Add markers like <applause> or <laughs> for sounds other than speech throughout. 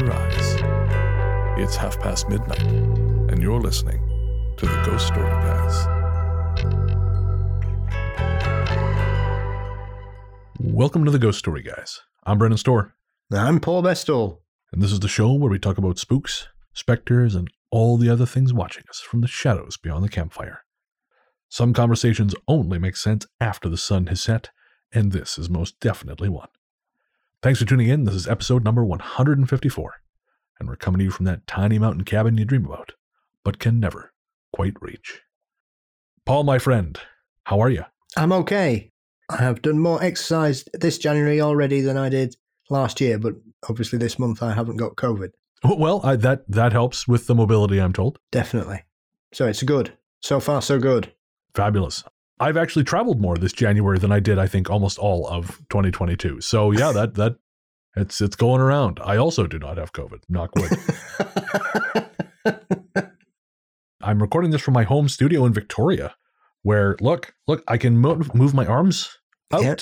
your eyes. It's half past midnight, and you're listening to the Ghost Story Guys. Welcome to the Ghost Story Guys. I'm Brendan Storr, I'm Paul Bestall. and this is the show where we talk about spooks, specters, and all the other things watching us from the shadows beyond the campfire. Some conversations only make sense after the sun has set, and this is most definitely one. Thanks for tuning in. This is episode number 154, and we're coming to you from that tiny mountain cabin you dream about, but can never quite reach. Paul, my friend, how are you? I'm okay. I have done more exercise this January already than I did last year, but obviously this month I haven't got COVID. Oh, well, I, that that helps with the mobility, I'm told. Definitely. So it's good. So far, so good. Fabulous. I've actually traveled more this January than I did, I think, almost all of 2022. So yeah, that that it's it's going around. I also do not have COVID. Knock wood. <laughs> I'm recording this from my home studio in Victoria, where look, look, I can move, move my arms out, Yep.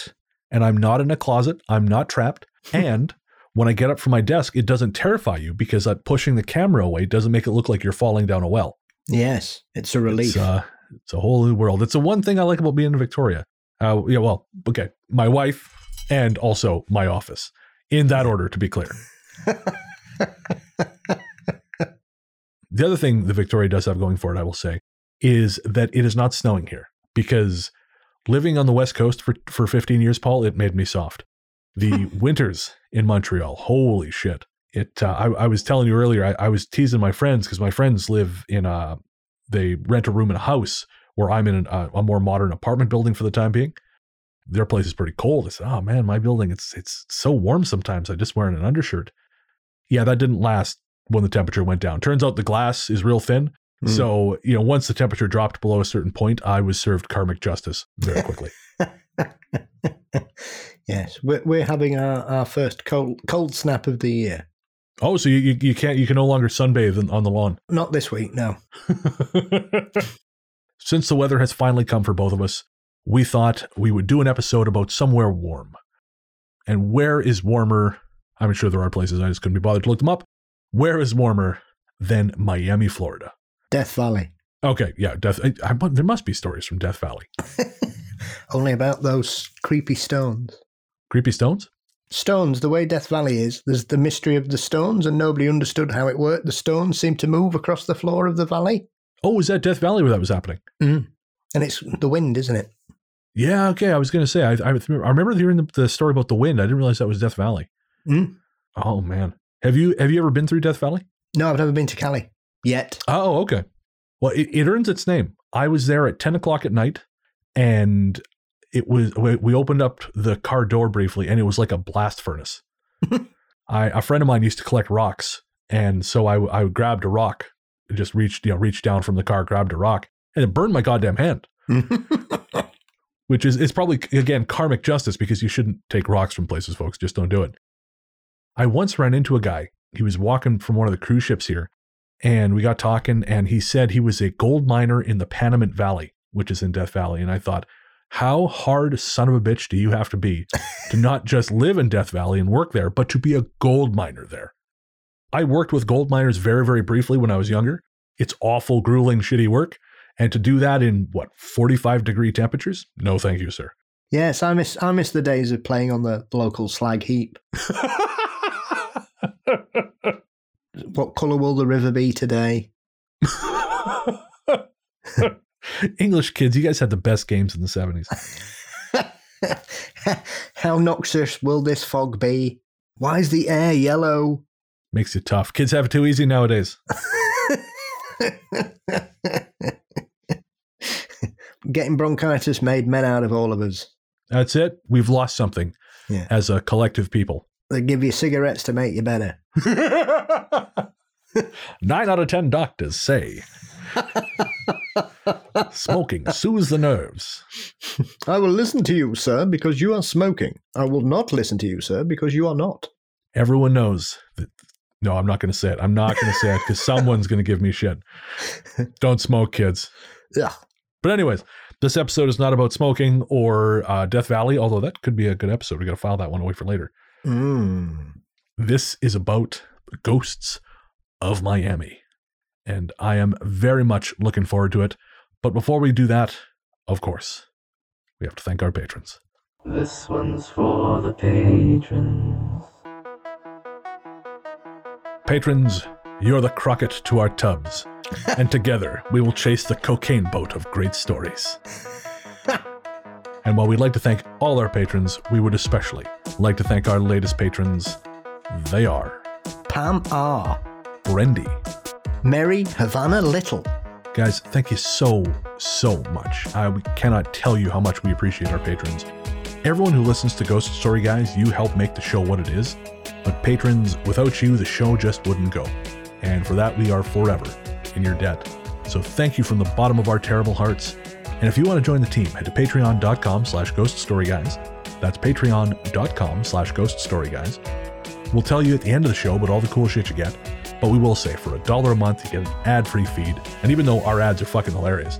and I'm not in a closet. I'm not trapped, <laughs> and when I get up from my desk, it doesn't terrify you because uh, pushing the camera away doesn't make it look like you're falling down a well. yes, it's a relief. It's, uh, it's a whole new world. It's the one thing I like about being in Victoria. Uh, yeah, well, okay, my wife and also my office, in that order, to be clear. <laughs> the other thing the Victoria does have going for it, I will say, is that it is not snowing here because living on the West Coast for, for 15 years, Paul, it made me soft. The <laughs> winters in Montreal, holy shit. It. Uh, I, I was telling you earlier, I, I was teasing my friends because my friends live in a, they rent a room in a house where I'm in an, uh, a more modern apartment building for the time being. Their place is pretty cold. I said, "Oh man, my building it's it's so warm sometimes. I just wear an undershirt." Yeah, that didn't last when the temperature went down. Turns out the glass is real thin, Mm. so you know once the temperature dropped below a certain point, I was served karmic justice very quickly. <laughs> <laughs> yes, we're, we're having our, our first cold, cold snap of the year. Oh, so you, you can't you can no longer sunbathe on the lawn. Not this week, no. <laughs> Since the weather has finally come for both of us, we thought we would do an episode about somewhere warm. And where is warmer? I'm sure there are places I just couldn't be bothered to look them up. Where is warmer than Miami, Florida? Death Valley. Okay, yeah, Death. I, I, there must be stories from Death Valley. <laughs> Only about those creepy stones. Creepy stones. Stones, the way Death Valley is, there's the mystery of the stones, and nobody understood how it worked. The stones seem to move across the floor of the valley. Oh, was that Death Valley where that was happening? And it's the wind, isn't it? Yeah, okay. I was gonna say I I, I remember hearing the, the story about the wind. I didn't realize that was Death Valley. Mm. Oh man, have you have you ever been through Death Valley? No, I've never been to Cali yet. Oh, okay. Well, it, it earns its name. I was there at 10 o'clock at night and it was, we opened up the car door briefly and it was like a blast furnace. <laughs> I, a friend of mine used to collect rocks. And so I, I grabbed a rock, just reached, you know, reached down from the car, grabbed a rock and it burned my goddamn hand, <laughs> which is, is probably, again, karmic justice because you shouldn't take rocks from places, folks. Just don't do it. I once ran into a guy. He was walking from one of the cruise ships here and we got talking and he said he was a gold miner in the Panamint Valley, which is in Death Valley. And I thought, how hard son of a bitch do you have to be to not just live in Death Valley and work there, but to be a gold miner there? I worked with gold miners very, very briefly when I was younger. It's awful, grueling, shitty work. And to do that in what, 45 degree temperatures? No, thank you, sir. yes, I miss I miss the days of playing on the local slag heap. <laughs> What colour will the river be today? <laughs> English kids, you guys had the best games in the 70s. <laughs> How noxious will this fog be? Why is the air yellow? Makes it tough. Kids have it too easy nowadays. <laughs> Getting bronchitis made men out of all of us. That's it. We've lost something Yeah. as a collective people. They give you cigarettes to make you better. <laughs> Nine out of ten doctors say smoking soothes the nerves. <laughs> I will listen to you, sir, because you are smoking. I will not listen to you, sir, because you are not. Everyone knows that. No, I'm not going to say it. I'm not going to say it because someone's going to give me shit. <laughs> Don't smoke, kids. Yeah. But, anyways, this episode is not about smoking or uh, Death Valley, although that could be a good episode. We got to file that one away for later. Mm. This is about the ghosts of Miami. And I am very much looking forward to it. But before we do that, of course, we have to thank our patrons. This one's for the patrons. Patrons, you're the Crockett to our Tubbs, <laughs> and together we will chase the cocaine boat of great stories. and while we'd like to thank all our patrons, we would especially like to thank our latest patrons. They are Pam R. Brendy. Mary Havana Little. Guys, thank you so, so much. I cannot tell you how much we appreciate our patrons. Everyone who listens to Ghost Story Guys, you help make the show what it is. But patrons, without you, the show just wouldn't go. And for that, we are forever in your debt. So thank you from the bottom of our terrible hearts. And if you want to join the team, head to patreon.com slash ghost story guys. That's patreon.com slash ghost story guys. We'll tell you at the end of the show about all the cool shit you get, but we will say for a dollar a month, you get an ad free feed. And even though our ads are fucking hilarious,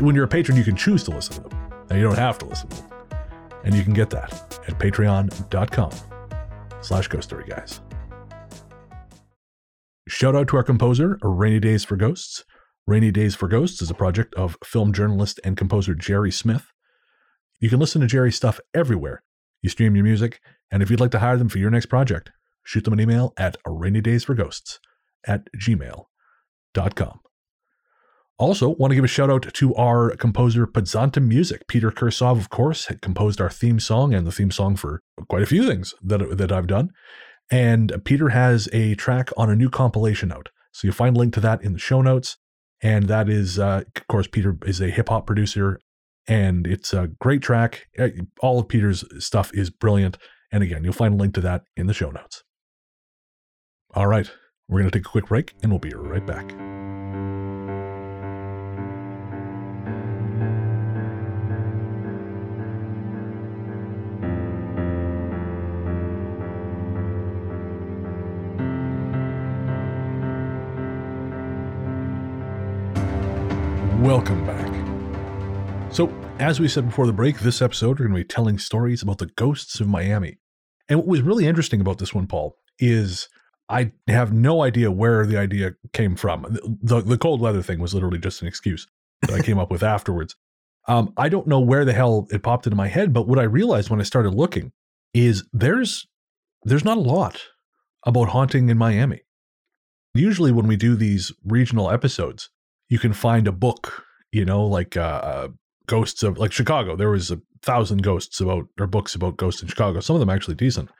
when you're a patron, you can choose to listen to them, and you don't have to listen to them. And you can get that at patreon.com slash ghost story guys. Shout out to our composer, Rainy Days for Ghosts. Rainy Days for Ghosts is a project of film journalist and composer Jerry Smith. You can listen to Jerry's stuff everywhere. You stream your music, and if you'd like to hire them for your next project, shoot them an email at rainydaysforghosts at gmail.com. Also, want to give a shout out to our composer Podzontom Music. Peter Kursov, of course, had composed our theme song and the theme song for quite a few things that, that I've done. And Peter has a track on a new compilation out. So you'll find a link to that in the show notes. And that is, uh, of course, Peter is a hip hop producer, and it's a great track. Uh, All of Peter's stuff is brilliant. And again, you'll find a link to that in the show notes. All right, we're going to take a quick break, and we'll be right back. Welcome back. So, as we said before the break, this episode we're going to be telling stories about the ghosts of Miami. And what was really interesting about this one, Paul, is I have no idea where the idea came from. The, the, the cold weather thing was literally just an excuse that I came up with <laughs> afterwards. Um, I don't know where the hell it popped into my head, but what I realized when I started looking is there's there's not a lot about haunting in Miami. Usually, when we do these regional episodes, you can find a book, you know, like uh, uh, ghosts of like Chicago. There was a thousand ghosts about or books about ghosts in Chicago. Some of them actually decent.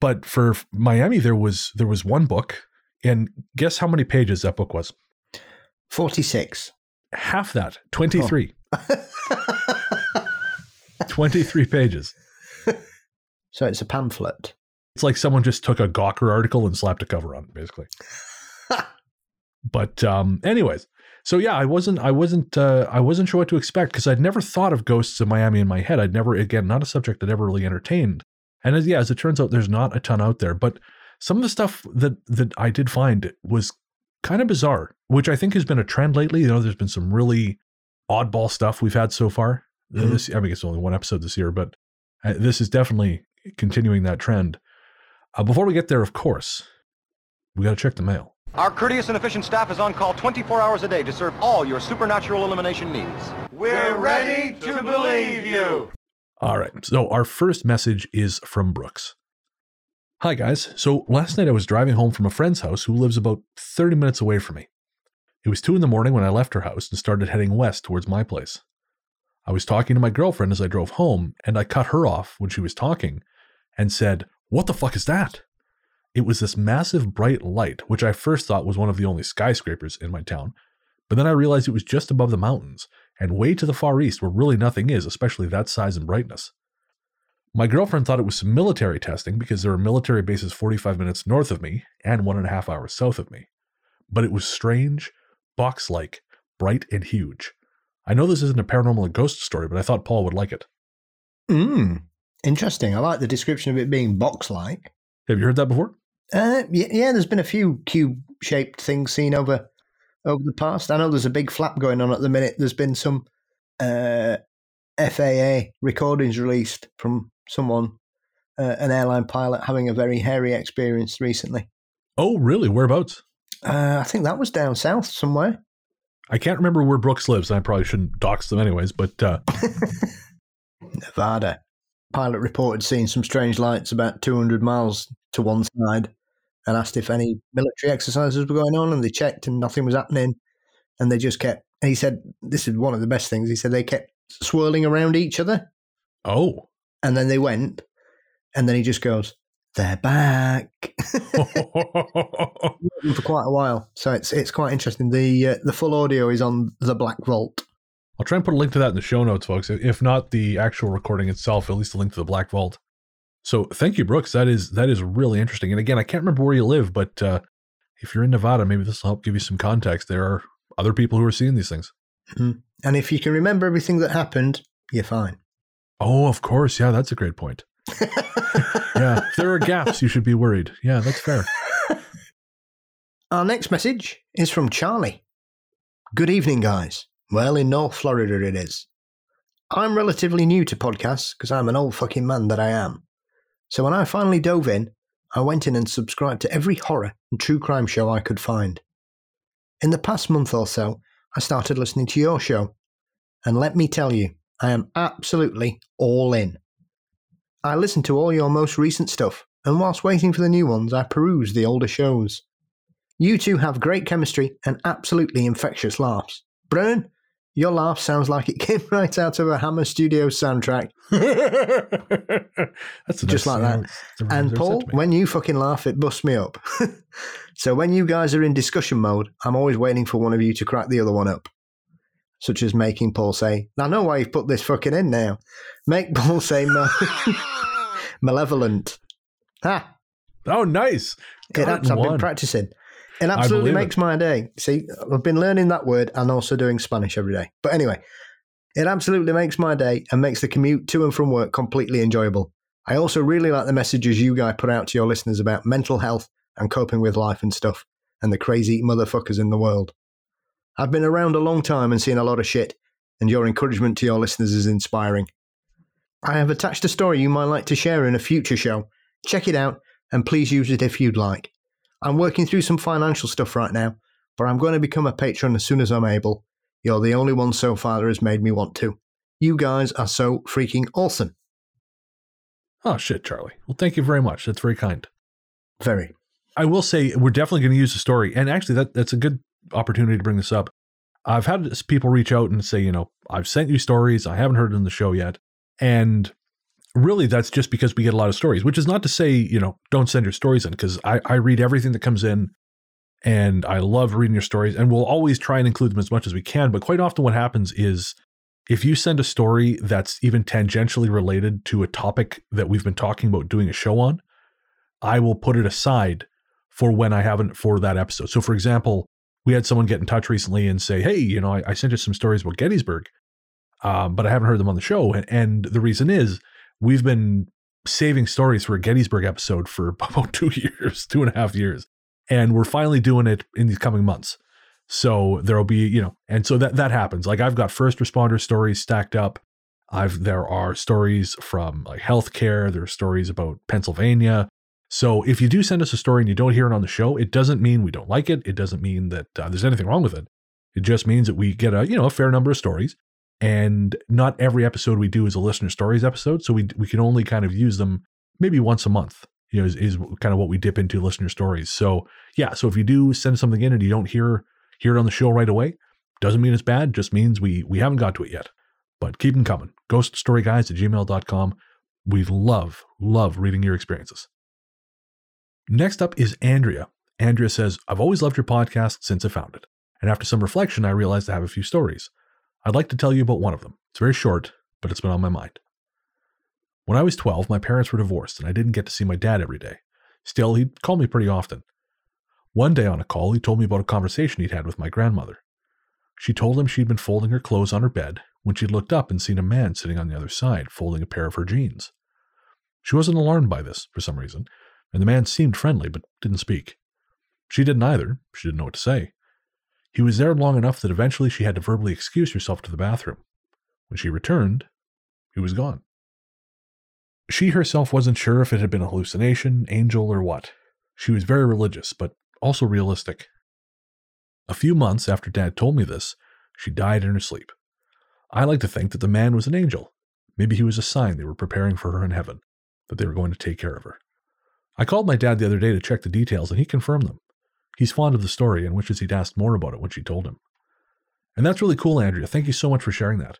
But for Miami, there was there was one book, and guess how many pages that book was? 46. Half that, twenty three. <laughs> 23 pages. So it's a pamphlet. It's like someone just took a Gawker article and slapped a cover on it, basically. <laughs> but um, anyways, so yeah, I wasn't, I wasn't, uh, I wasn't sure what to expect because I'd never thought of ghosts of Miami in my head. I'd never, again, not a subject I'd ever really entertained. And as yeah, as it turns out, there's not a ton out there. But some of the stuff that that I did find was kind of bizarre, which I think has been a trend lately. You know, there's been some really oddball stuff we've had so far. Mhm. This, I mean, it's only one episode this year, but uh, this is definitely continuing that trend. Uh, before we get there, of course, we got to check the mail. Our courteous and efficient staff is on call 24 hours a day to serve all your supernatural elimination needs. We're ready to believe you. All right. Mm-hmm. So our first message is from Brooks. Hi, guys. So last night I was driving home from a friend's house who lives about 30 minutes away from me. It was 2 in the morning when I left her house and started heading west towards my place. I was talking to my girlfriend as I drove home, and I cut her off when she was talking and said, What the fuck is that? It was this massive bright light, which I first thought was one of the only skyscrapers in my town, but then I realized it was just above the mountains and way to the far east where really nothing is, especially that size and brightness. My girlfriend thought it was some military testing because there are military bases 45 minutes north of me and one and a half hours south of me. But it was strange, box like, bright, and huge. I know this isn't a paranormal and ghost story, but I thought Paul would like it. Mm, interesting. I like the description of it being box like. Have you heard that before? Uh, yeah, yeah, there's been a few cube shaped things seen over over the past. I know there's a big flap going on at the minute. There's been some uh, FAA recordings released from someone uh, an airline pilot having a very hairy experience recently. Oh, really? Whereabouts? Uh, I think that was down south somewhere. I can't remember where Brooks lives. I probably shouldn't dox them anyways, but uh, <laughs> Nevada. Pilot reported seeing some strange lights about 200 miles to one side and asked if any military exercises were going on, and they checked and nothing was happening. And they just kept, and he said, this is one of the best things. He said they kept swirling around each other. oh. And then they went, and then he just goes, they're back. <laughs> <laughs> for quite a while. So it's it's quite interesting. The uh, the full audio is on the Black Vault. I'll try and put a link to that in the show notes, folks. If not the actual recording itself, at least a link to the Black Vault. So thank you, Brooks. That is that is really interesting. And again, I can't remember where you live, but uh, if you're in Nevada, maybe this will help give you some context. There are other people who are seeing these things. And if you can remember everything that happened, you're fine. Oh, of course. Yeah, that's a great point. <laughs> Yeah, if there are gaps, you should be worried. Yeah, that's fair. Our next message is from Charlie. Good evening, guys. Well, in North Florida it is. I'm relatively new to podcasts because I'm an old fucking man that I am. So when I finally dove in, I went in and subscribed to every horror and true crime show I could find. In the past month or so, I started listening to your show. And let me tell you, I am absolutely all in. I listened to all your most recent stuff, and whilst waiting for the new ones, I perused the older shows. You two have great chemistry and absolutely infectious laughs. Brennan, your laugh sounds like it <laughs> came right out of a Hammer Studios soundtrack. <laughs> that's Just nice, like that. And Paul, when you fucking laugh, it busts me up. <laughs> so when you guys are in discussion mode, I'm always waiting for one of you to crack the other one up. Such as making Paul say, I know why you've put this fucking in now. Make Paul say ma- malevolent. Ha! oh, nice. It, I've been practicing. It absolutely believe it. makes my day. See, I've been learning that word and also doing Spanish every day. But anyway, it absolutely makes my day and makes the commute to and from work completely enjoyable. I also really like the messages you guys put out to your listeners about mental health and coping with life and stuff and the crazy motherfuckers in the world. I've been around a long time and seen a lot of shit, and your encouragement to your listeners is inspiring. I have attached a story you might like to share in a future show. Check it out and please use it if you'd like. I'm working through some financial stuff right now, but I'm going to become a patron as soon as I'm able. You're the only one so far that has made me want to. You guys are so freaking awesome. Oh, shit, Charlie. Well, thank you very much. That's very kind. Very. I will say we're definitely going to use the story, and actually, that that's a good opportunity to bring this up. I've had people reach out and say, you know, I've sent you stories, I haven't heard it in the show yet, and really, that's just because we get a lot of stories. Which is not to say, you know, don't send your stories in, because I I read everything that comes in, and I love reading your stories, and we'll always try and include them as much as we can. But quite often, what happens is if you send a story that's even tangentially related to a topic that we've been talking about doing a show on, I will put it aside for when I haven't for that episode. So, for example, we had someone get in touch recently and say, "Hey, you know, I, I sent you some stories about Gettysburg, um, but I haven't heard them on the show." And, and the reason is we've been saving stories for a Gettysburg episode for <laughs> about two years, two and a half years, and we're finally doing it in these coming months. So there'll be, you know, and so that that happens. Like I've got first responder stories stacked up. I've there are stories from like healthcare. There are stories about Pennsylvania. So if you do send us a story and you don't hear it on the show, it doesn't mean we don't like it. It doesn't mean that uh, there's anything wrong with it. It just means that we get a you know a fair number of stories, and not every episode we do is a listener stories episode. So we we can only kind of use them maybe once a month. You know, is, is kind of what we dip into listener stories. So yeah, so if you do send something in and you don't hear hear it on the show right away, doesn't mean it's bad. Just means we we haven't got to it yet. But keep them coming. Ghoststoryguys at gmail.com. We love, love reading your experiences. Next up is Andrea. Andrea says, I've always loved your podcast since I found it. And after some reflection, I realized I have a few stories. I'd like to tell you about one of them. It's very short, but it's been on my mind. When I was 12, my parents were divorced, and I didn't get to see my dad every day. Still, he'd call me pretty often. One day on a call, he told me about a conversation he'd had with my grandmother. She told him she'd been folding her clothes on her bed when she'd looked up and seen a man sitting on the other side, folding a pair of her jeans. She wasn't alarmed by this, for some reason, and the man seemed friendly but didn't speak. She didn't either. She didn't know what to say. He was there long enough that eventually she had to verbally excuse herself to the bathroom. When she returned, he was gone. She herself wasn't sure if it had been a hallucination, angel, or what. She was very religious, but also realistic. A few months after Dad told me this, she died in her sleep. I like to think that the man was an angel. Maybe he was a sign they were preparing for her in heaven, that they were going to take care of her. I called my dad the other day to check the details, and he confirmed them. He's fond of the story and wishes he'd asked more about it when she told him. And that's really cool, Andrea. Thank you so much for sharing that.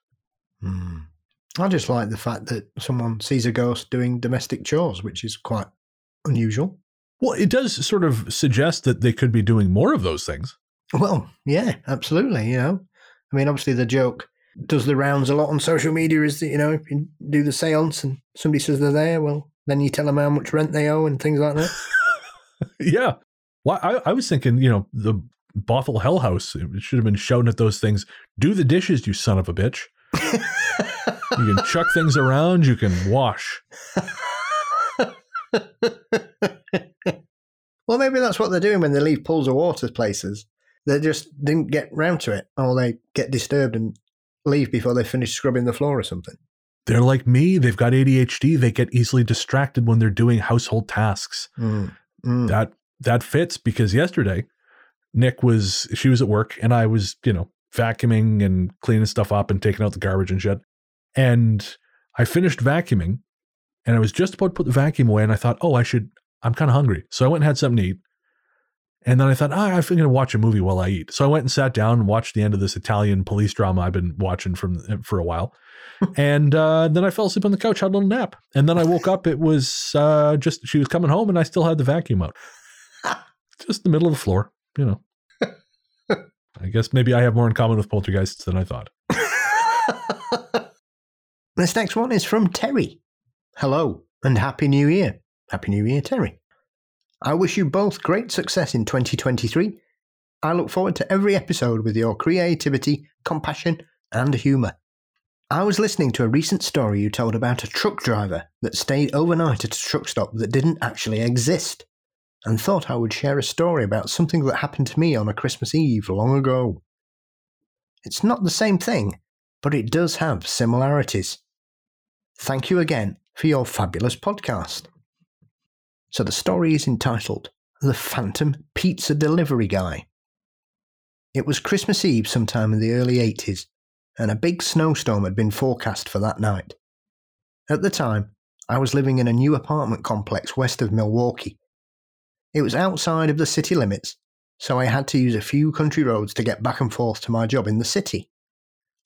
Hmm. I just like the fact that someone sees a ghost doing domestic chores, which is quite unusual. Well, it does sort of suggest that they could be doing more of those things. Well, yeah, absolutely. You know, I mean, obviously the joke does the rounds a lot on social media is that, you know, you do the seance and somebody says they're there, well, then you tell them how much rent they owe and things like that. <laughs> yeah. Well, I, I was thinking, you know, the Bothell Hell House it should have been shouting at those things. Do the dishes, you son of a bitch. you can chuck things around. You can wash. <laughs> well, maybe that's what they're doing when they leave pools of water places. They just didn't get round to it, or they get disturbed and leave before they finish scrubbing the floor or something. They're like me. They've got ADHD. They get easily distracted when they're doing household tasks. Mm. Mm. That that fits because yesterday Nick was she was at work and I was, you know, vacuuming and cleaning stuff up and taking out the garbage and shit. And I finished vacuuming and I was just about to put the vacuum away and I thought, oh, I should, I'm kind of hungry. So I went and had something to eat. And then I thought, oh, I'm going to watch a movie while I eat. So I went and sat down and watched the end of this Italian police drama I've been watching from for a while. <laughs> and uh, then I fell asleep on the couch, had a little nap. And then I woke up. It was uh, just, she was coming home and I still had the vacuum out. Just the middle of the floor, you know. <laughs> I guess maybe I have more in common with poltergeists than I thought. <laughs> this next one is from Terry. Hello and Happy New Year. Happy New Year, Terry. I wish you both great success in 2023. I look forward to every episode with your creativity, compassion, and humour. I was listening to a recent story you told about a truck driver that stayed overnight at a truck stop that didn't actually exist and thought I would share a story about something that happened to me on a Christmas Eve long ago. It's not the same thing, but it does have similarities. Thank you again for your fabulous podcast. So the story is entitled The Phantom Pizza Delivery Guy. It was Christmas Eve sometime in the early 80s, and a big snowstorm had been forecast for that night. At the time, I was living in a new apartment complex west of Milwaukee it was outside of the city limits, so I had to use a few country roads to get back and forth to my job in the city.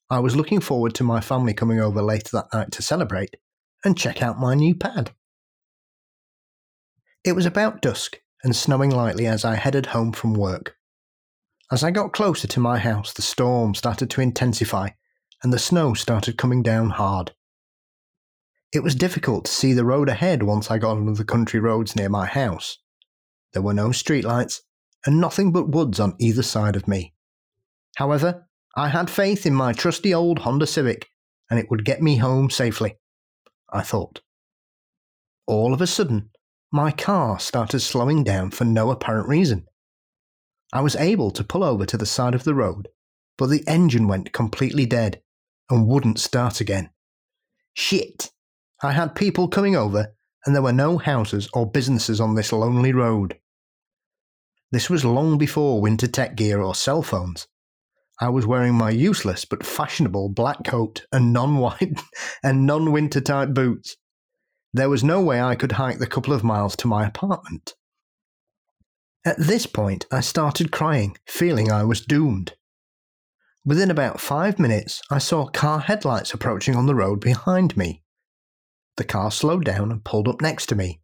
I was looking forward to my family coming over later that night to celebrate and check out my new pad. It was about dusk and snowing lightly as I headed home from work. As I got closer to my house, the storm started to intensify and the snow started coming down hard. It was difficult to see the road ahead once I got onto the country roads near my house. There were no streetlights and nothing but woods on either side of me. However, I had faith in my trusty old Honda Civic and it would get me home safely, I thought. All of a sudden, my car started slowing down for no apparent reason. I was able to pull over to the side of the road, but the engine went completely dead and wouldn't start again. Shit! I had people coming over and there were no houses or businesses on this lonely road. This was long before winter tech gear or cell phones. I was wearing my useless but fashionable black coat and non-white <laughs> and non-winter type boots. There was no way I could hike the couple of miles to my apartment. At this point, I started crying, feeling I was doomed. Within about five minutes, I saw car headlights approaching on the road behind me. The car slowed down and pulled up next to me.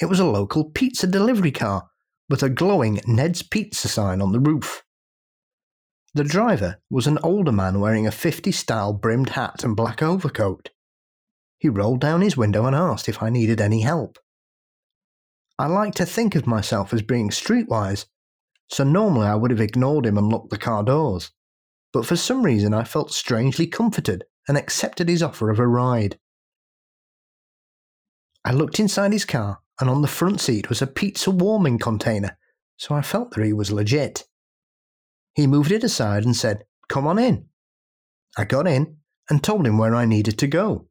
It was a local pizza delivery car with a glowing Ned's Pizza sign on the roof. The driver was an older man wearing a 50 style brimmed hat and black overcoat. He rolled down his window and asked if I needed any help. I like to think of myself as being streetwise, so normally I would have ignored him and locked the car doors. But for some reason I felt strangely comforted and accepted his offer of a ride. I looked inside his car and on the front seat was a pizza warming container, so I felt that he was legit. He moved it aside and said, Come on in. I got in and told him where I needed to go.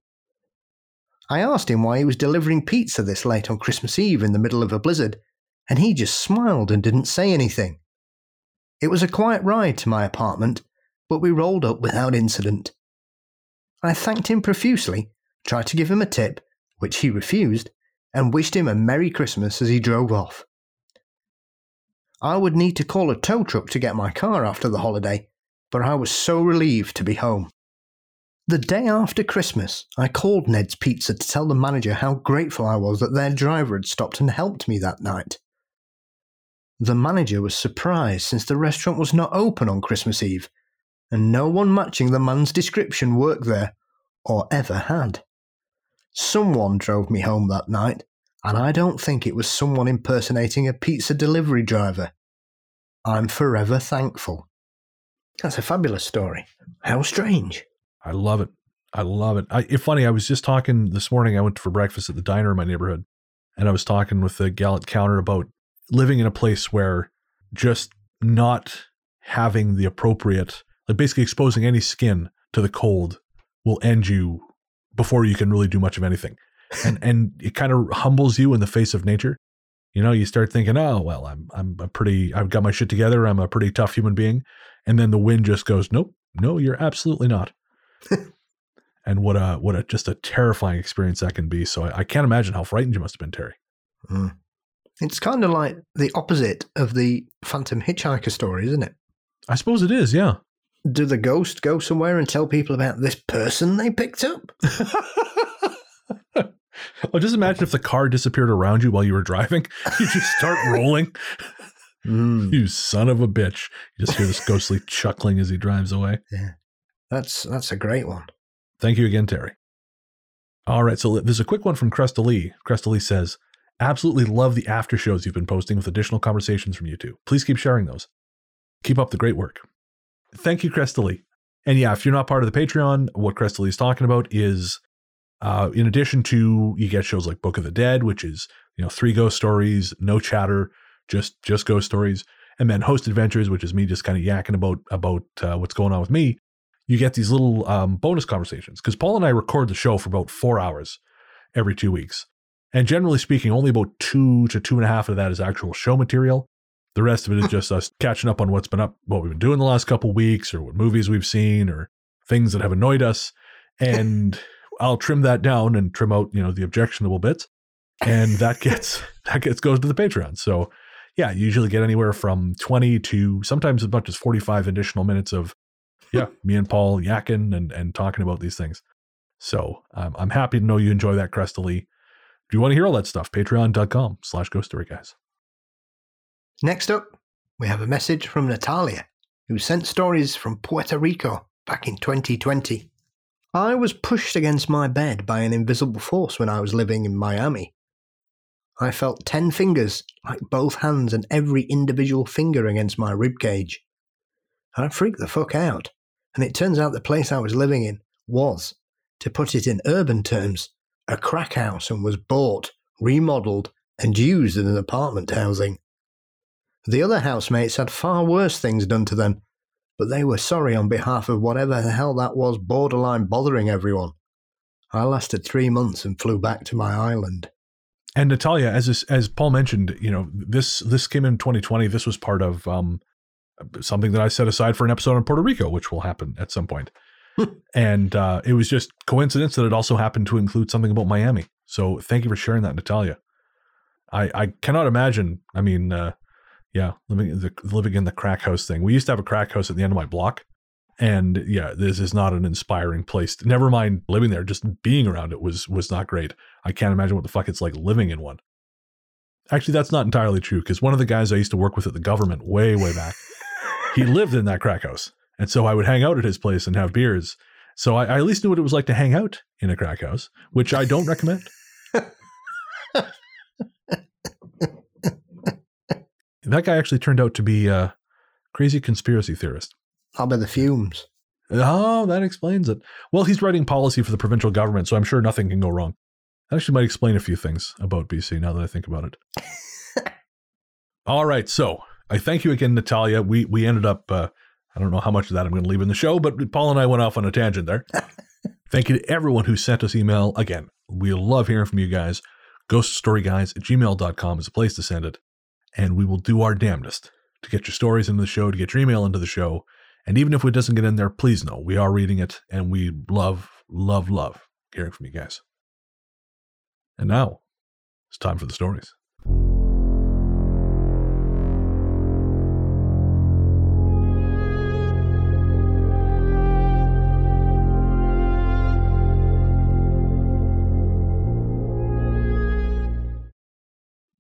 I asked him why he was delivering pizza this late on Christmas Eve in the middle of a blizzard, and he just smiled and didn't say anything. It was a quiet ride to my apartment, but we rolled up without incident. I thanked him profusely, tried to give him a tip, which he refused, and wished him a Merry Christmas as he drove off. I would need to call a tow truck to get my car after the holiday, but I was so relieved to be home. The day after Christmas, I called Ned's Pizza to tell the manager how grateful I was that their driver had stopped and helped me that night. The manager was surprised since the restaurant was not open on Christmas Eve, and no one matching the man's description worked there, or ever had. Someone drove me home that night, and I don't think it was someone impersonating a pizza delivery driver. I'm forever thankful. That's a fabulous story. How strange. I love it. I love it. I, it's funny. I was just talking this morning. I went for breakfast at the diner in my neighborhood, and I was talking with the gal at counter about living in a place where just not having the appropriate, like basically exposing any skin to the cold, will end you before you can really do much of anything, and and it kind of humbles you in the face of nature. You know, you start thinking, oh well, I'm I'm a pretty, I've got my shit together. I'm a pretty tough human being, and then the wind just goes, nope, no, you're absolutely not. <laughs> and what a what a just a terrifying experience that can be. So I, I can't imagine how frightened you must have been, Terry. Mm. It's kind of like the opposite of the Phantom Hitchhiker story, isn't it? I suppose it is, yeah. Do the ghost go somewhere and tell people about this person they picked up? <laughs> oh, just imagine if the car disappeared around you while you were driving. <laughs> You just start rolling. Mm. You son of a bitch. You just hear this ghostly <laughs> chuckling as he drives away. Yeah. That's that's a great one. Thank you again, Terry. All right, so there's a quick one from Cresta Lee. Cresta Lee says, Absolutely love the after shows you've been posting with additional conversations from you two. Please keep sharing those. Keep up the great work. Thank you, Cresta Lee. And yeah, if you're not part of the Patreon, what Cresta Lee is talking about is uh, in addition to you get shows like Book of the Dead, which is, you know, three ghost stories, no chatter, just just ghost stories, and then Host Adventures, which is me just kind of yakking about about uh, what's going on with me you get these little um, bonus conversations because Paul and I record the show for about four hours every two weeks. And generally speaking, only about two to two and a half of that is actual show material. The rest of it is just us <laughs> catching up on what's been up, what we've been doing the last couple weeks, or what movies we've seen, or things that have annoyed us. And <laughs> I'll trim that down and trim out, you know, the objectionable bits, and that gets <laughs> that gets goes to the Patreon. So, yeah, you usually get anywhere from twenty to sometimes as much as forty five additional minutes of yeah, me and Paul yakking and, and talking about these things. So um, I'm happy to know you enjoy that, Cresta Lee. If you want to hear all that stuff, patreon.com slash ghost story guys. Next up, we have a message from Natalia, who sent stories from Puerto Rico back in 2020. I was pushed against my bed by an invisible force when I was living in Miami. I felt 10 fingers, like both hands and every individual finger against my rib cage. I freaked the fuck out and it turns out the place I was living in was, to put it in urban terms, a crack house and was bought, remodeled, and used as an apartment housing. The other housemates had far worse things done to them, but they were sorry on behalf of whatever the hell that was borderline bothering everyone. I lasted three months and flew back to my island. And Natalia, as as Paul mentioned, you know this this came in 2020. This was part of um, something that I set aside for an episode on Puerto Rico, which will happen at some point. Hmm. and uh, it was just coincidence that it also happened to include something about Miami. So thank you for sharing that, Natalia. I, I cannot imagine. I mean, uh, yeah, living the living in the crack house thing. We used to have a crack house at the end of my block, and yeah, this is not an inspiring place. Never mind living there, just being around it was was not great. I can't imagine what the fuck it's like living in one. Actually, that's not entirely true because one of the guys I used to work with at the government way way back he <laughs> lived in that crack house. And so I would hang out at his place and have beers. So I, I at least knew what it was like to hang out in a crack house, which I don't recommend. <laughs> that guy actually turned out to be a crazy conspiracy theorist. How about the fumes? Oh, that explains it. Well, he's writing policy for the provincial government, so I'm sure nothing can go wrong. That actually might explain a few things about BC now that I think about it. <laughs> All right, so I thank you again, Natalia. We we ended up uh, I don't know how much of that I'm going to leave in the show, but Paul and I went off on a tangent there. <laughs> thank you to everyone who sent us email again. We love hearing from you guys. Ghoststoryguys at gmail.com is a place to send it. And we will do our damnedest to get your stories into the show, to get your email into the show. And even if it doesn't get in there, please know we are reading it and we love, love, love hearing from you guys. And now it's time for the stories.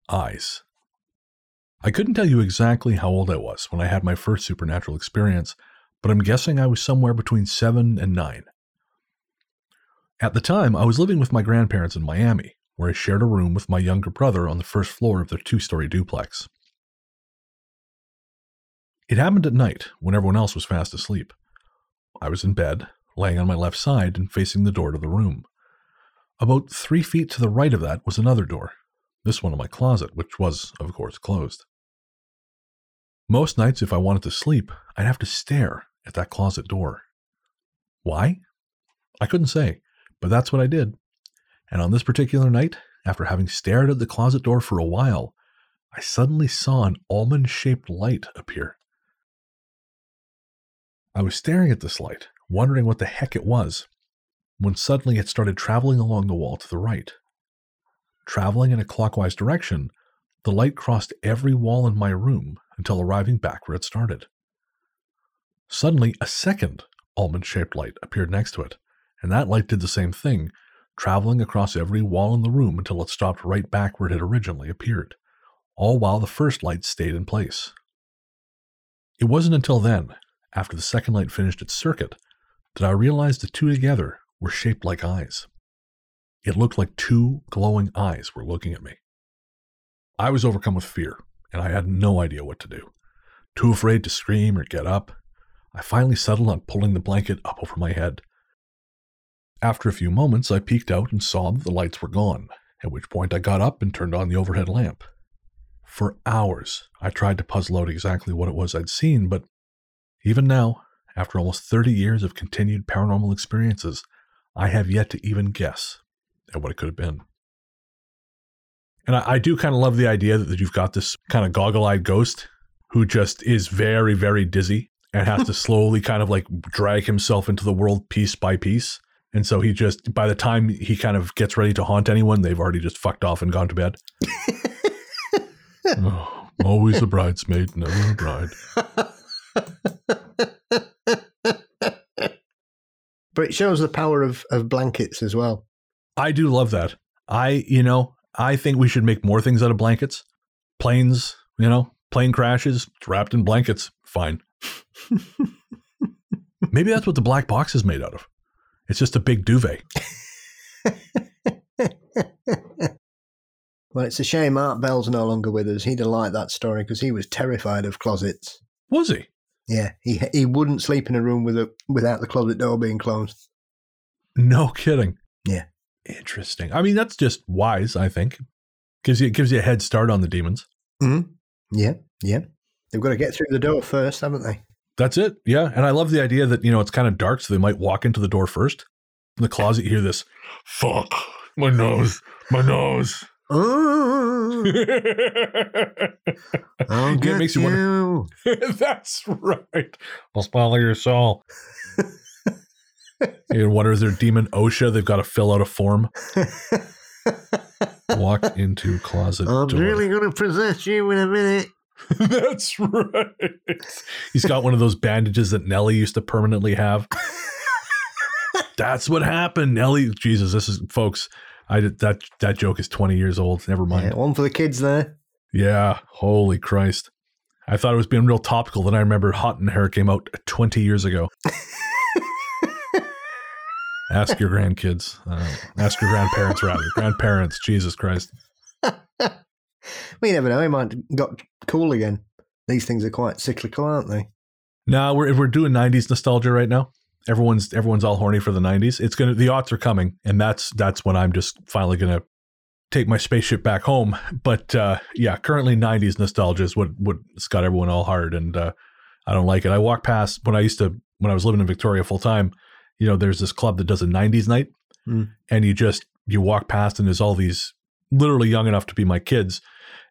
Eyes. I couldn't tell you exactly how old I was when I had my first supernatural experience, but I'm guessing I was somewhere between seven and nine. At the time, I was living with my grandparents in Miami, where I shared a room with my younger brother on the first floor of their two story duplex. It happened at night when everyone else was fast asleep. I was in bed, laying on my left side and facing the door to the room. About three feet to the right of that was another door, this one in my closet, which was, of course, closed. Most nights, if I wanted to sleep, I'd have to stare at that closet door. Why? I couldn't say, but that's what I did. And on this particular night, after having stared at the closet door for a while, I suddenly saw an almond shaped light appear. I was staring at this light, wondering what the heck it was, when suddenly it started traveling along the wall to the right. Traveling in a clockwise direction, the light crossed every wall in my room until arriving back where it started. Suddenly, a second almond shaped light appeared next to it, and that light did the same thing, traveling across every wall in the room until it stopped right back where it had originally appeared, all while the first light stayed in place. It wasn't until then, after the second light finished its circuit, that I realized the two together were shaped like eyes. It looked like two glowing eyes were looking at me. I was overcome with fear, and I had no idea what to do. Too afraid to scream or get up, I finally settled on pulling the blanket up over my head. After a few moments, I peeked out and saw that the lights were gone, at which point I got up and turned on the overhead lamp. For hours, I tried to puzzle out exactly what it was I'd seen, but even now, after almost 30 years of continued paranormal experiences, I have yet to even guess at what it could have been. And I, I do kind of love the idea that you've got this kind of goggle eyed ghost who just is very, very dizzy and has <laughs> to slowly kind of like drag himself into the world piece by piece. And so he just, by the time he kind of gets ready to haunt anyone, they've already just fucked off and gone to bed. <laughs> oh, always a bridesmaid, never a bride. But it shows the power of, of blankets as well. I do love that. I, you know, I think we should make more things out of blankets. Planes, you know, plane crashes wrapped in blankets. Fine. <laughs> Maybe that's what the black box is made out of. It's just a big duvet. <laughs> Well, it's a shame Art Bell's no longer with us. He'd have liked that story because he was terrified of closets. Was he? Yeah, he he wouldn't sleep in a room with a, without the closet door being closed. No kidding. Yeah. Interesting. I mean, that's just wise, I think. Gives you, it gives you a head start on the demons. hmm Yeah, yeah. They've got to get through the door first, haven't they? That's it. Yeah. And I love the idea that, you know, it's kind of dark, so they might walk into the door first. In the closet, you hear this, fuck, my nose, my nose. Oh, <laughs> I'll <laughs> It makes you you. <laughs> That's right. I'll spoil your soul. <laughs> you wonder is there demon OSHA? They've got to fill out a form. <laughs> Walk into closet I'm door. really going to possess you in a minute. <laughs> That's right. He's got one of those bandages that Nelly used to permanently have. That's what happened. Nelly, Jesus, this is folks. I did that. That joke is twenty years old. Never mind. Yeah, one for the kids there. Yeah, holy Christ. I thought it was being real topical. Then I remember Hot in Herre came out 20 years ago. Ask your grandkids. Uh, ask your grandparents, rather. Grandparents, Jesus Christ. <laughs> We never know. He might have got cool again. These things are quite cyclical, aren't they? No, we're, we're doing 90s nostalgia right now. Everyone's everyone's all horny for the 90s. It's gonna the aughts are coming, and that's that's when I'm just finally gonna take my spaceship back home. But uh, yeah, currently 90s nostalgia is what what's got everyone all hard, and uh, I don't like it. I walk past when I used to when I was living in Victoria full time. You know, there's this club that does a 90s night, Mm. and you just you walk past and there's all these literally young enough to be my kids,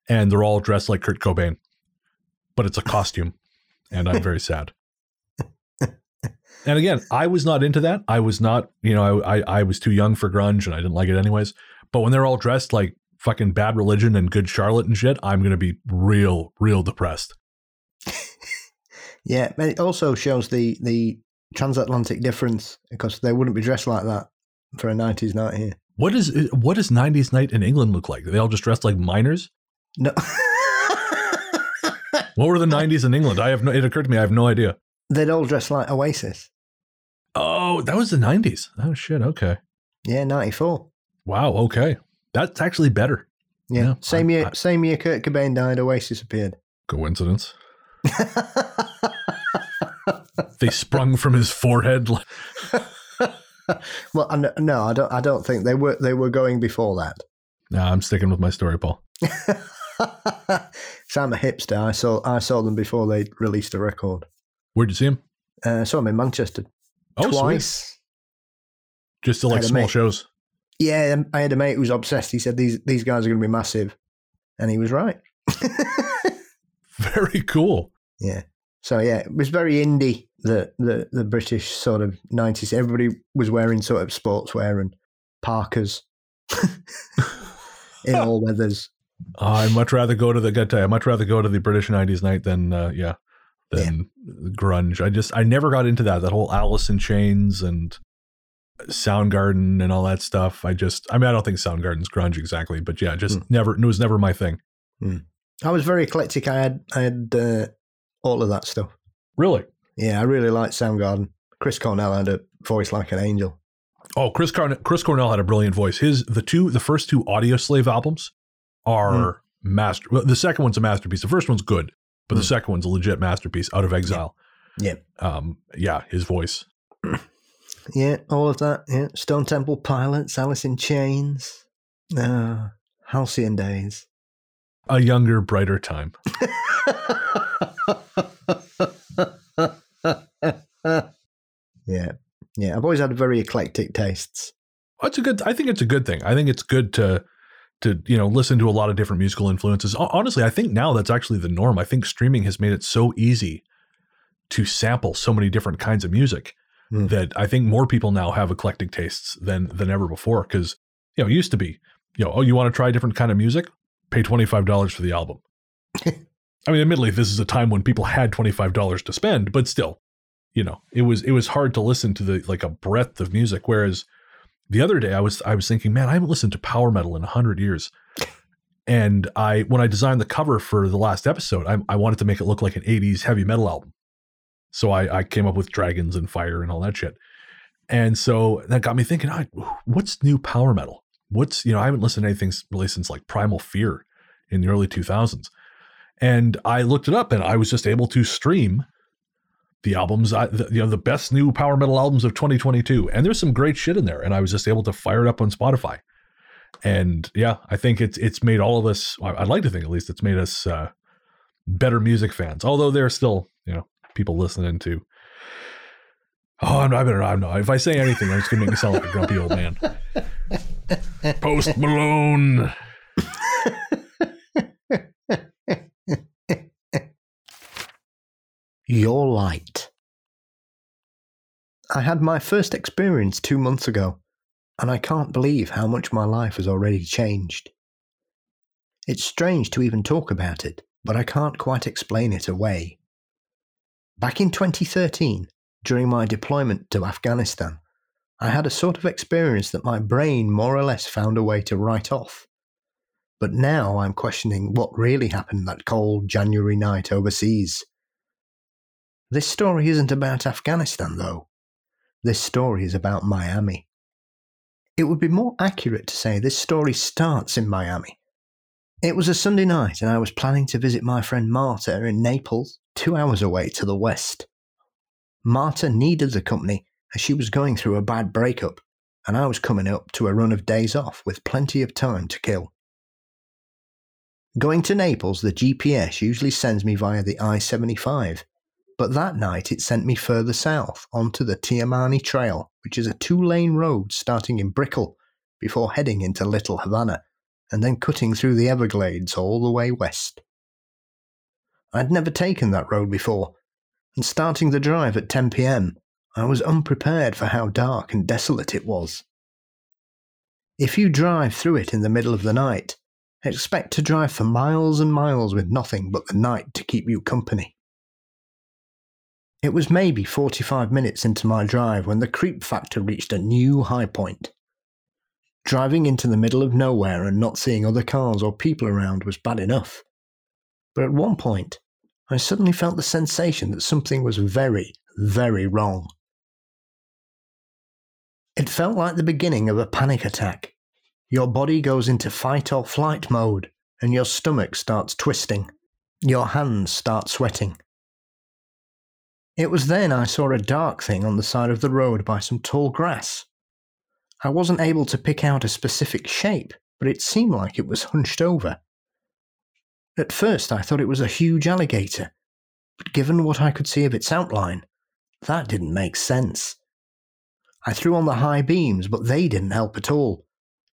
and they're all dressed like Kurt Cobain, but it's a costume, and I'm very sad. And again, I was not into that. I was not, you know, I, I I was too young for grunge, and I didn't like it anyways. But when they're all dressed like fucking Bad Religion and Good Charlotte and shit, I'm gonna be real, real depressed. <laughs> Yeah, but it also shows the the transatlantic difference because they wouldn't be dressed like that for a '90s night here. What is uh, what does '90s night in England look like? Are they all just dressed like miners? No, <laughs> What were the '90s in England? I have no. It occurred to me, I have no idea. they'd all dress like Oasis. Oh, that was the '90s. Oh shit. Okay. Yeah, '94. Wow. Okay. That's actually better. Yeah, Yeah, same I- year. I- same year Kurt Cobain died. Oasis appeared. Coincidence. <laughs> They sprung from his forehead. <laughs> well, no, I don't. I don't think they were. They were going before that. Nah, I'm sticking with my story, Paul. <laughs> so I'm a hipster. I saw. I saw them before they released a record. Where'd you see him? Uh, saw them in Manchester Oh, sweet. twice. Just to like small mate. shows. Yeah, um, I had a mate who was obsessed. He said these these guys are going to be massive, and he was right. <laughs> Very cool. yeah. So yeah, it was very indie. The the the British sort of nineties. Everybody was wearing sort of sportswear and parkas in all <laughs> weathers. I'd much rather go to the. You, I'd much rather go to the British '90s night than uh, yeah, than grunge. I just I never got into that. That whole Alice in Chains and Soundgarden and all that stuff. I just I mean I don't think Soundgarden's grunge exactly, but yeah, just Hmm. never. It was never my thing. I was very eclectic. I had I had uh, all of that stuff. Really. Yeah, I really liked Soundgarden. Chris Cornell had a voice like an angel. Oh, Chris Corn- Chris Cornell had a brilliant voice. His the two the first two Audioslave albums are master. Well, the second one's a masterpiece. The first one's good, but the Hmm. second one's a legit masterpiece. Out of Exile. Yeah. Um. Yeah. His voice. <clears throat> Yeah, all of that. Yeah, Stone Temple Pilots, Alice in Chains, uh, Halcyon Days. A younger, brighter time. <laughs> yeah, yeah. I've always had very eclectic tastes. That's a good. I think it's a good thing. I think it's good to to you know listen to a lot of different musical influences. Honestly, I think now that's actually the norm. I think streaming has made it so easy to sample so many different kinds of music Hmm. that I think more people now have eclectic tastes than than ever before. Because you know, it used to be, you know, oh, you want to try a different kind of music? Pay twenty five dollars for the album. <laughs> I mean, admittedly, this is a time when people had twenty five dollars to spend, but still, you know, it was it was hard to listen to the like a breadth of music. Whereas the other day, I was I was thinking, man, I haven't listened to power metal in hundred years. And I, when I designed the cover for the last episode, I, I wanted to make it look like an '80s heavy metal album. So I, I came up with dragons and fire and all that shit. And so that got me thinking, I, what's new power metal? What's, you know, I haven't listened to anything really since like Primal Fear in the early 2000s. And I looked it up and I was just able to stream the albums, I, the, you know, the best new power metal albums of 2022. And there's some great shit in there. And I was just able to fire it up on Spotify. And yeah, I think it's it's made all of us. I'd like to think at least it's made us uh, better music fans. Although there are still you know people listening to. Oh, I'm, I better. I'm not. If I say anything, I'm just gonna make me sound like a grumpy old man. <laughs> Post Malone. Your light. I had my first experience two months ago, and I can't believe how much my life has already changed. It's strange to even talk about it, but I can't quite explain it away. Back in 2013, during my deployment to Afghanistan, I had a sort of experience that my brain more or less found a way to write off. But now I'm questioning what really happened that cold January night overseas. This story isn't about Afghanistan, though. This story is about Miami. It would be more accurate to say this story starts in Miami. It was a Sunday night, and I was planning to visit my friend Marta in Naples, two hours away to the west. Marta needed the company as she was going through a bad breakup, and I was coming up to a run of days off with plenty of time to kill. Going to Naples, the GPS usually sends me via the I 75, but that night it sent me further south onto the Tamiami Trail, which is a two lane road starting in Brickell before heading into Little Havana and then cutting through the Everglades all the way west. I'd never taken that road before, and starting the drive at 10 pm, I was unprepared for how dark and desolate it was. If you drive through it in the middle of the night, expect to drive for miles and miles with nothing but the night to keep you company. It was maybe 45 minutes into my drive when the creep factor reached a new high point. Driving into the middle of nowhere and not seeing other cars or people around was bad enough. But at one point, I suddenly felt the sensation that something was very, very wrong. It felt like the beginning of a panic attack. Your body goes into fight or flight mode, and your stomach starts twisting. Your hands start sweating. It was then I saw a dark thing on the side of the road by some tall grass. I wasn't able to pick out a specific shape, but it seemed like it was hunched over. At first, I thought it was a huge alligator, but given what I could see of its outline, that didn't make sense. I threw on the high beams, but they didn't help at all.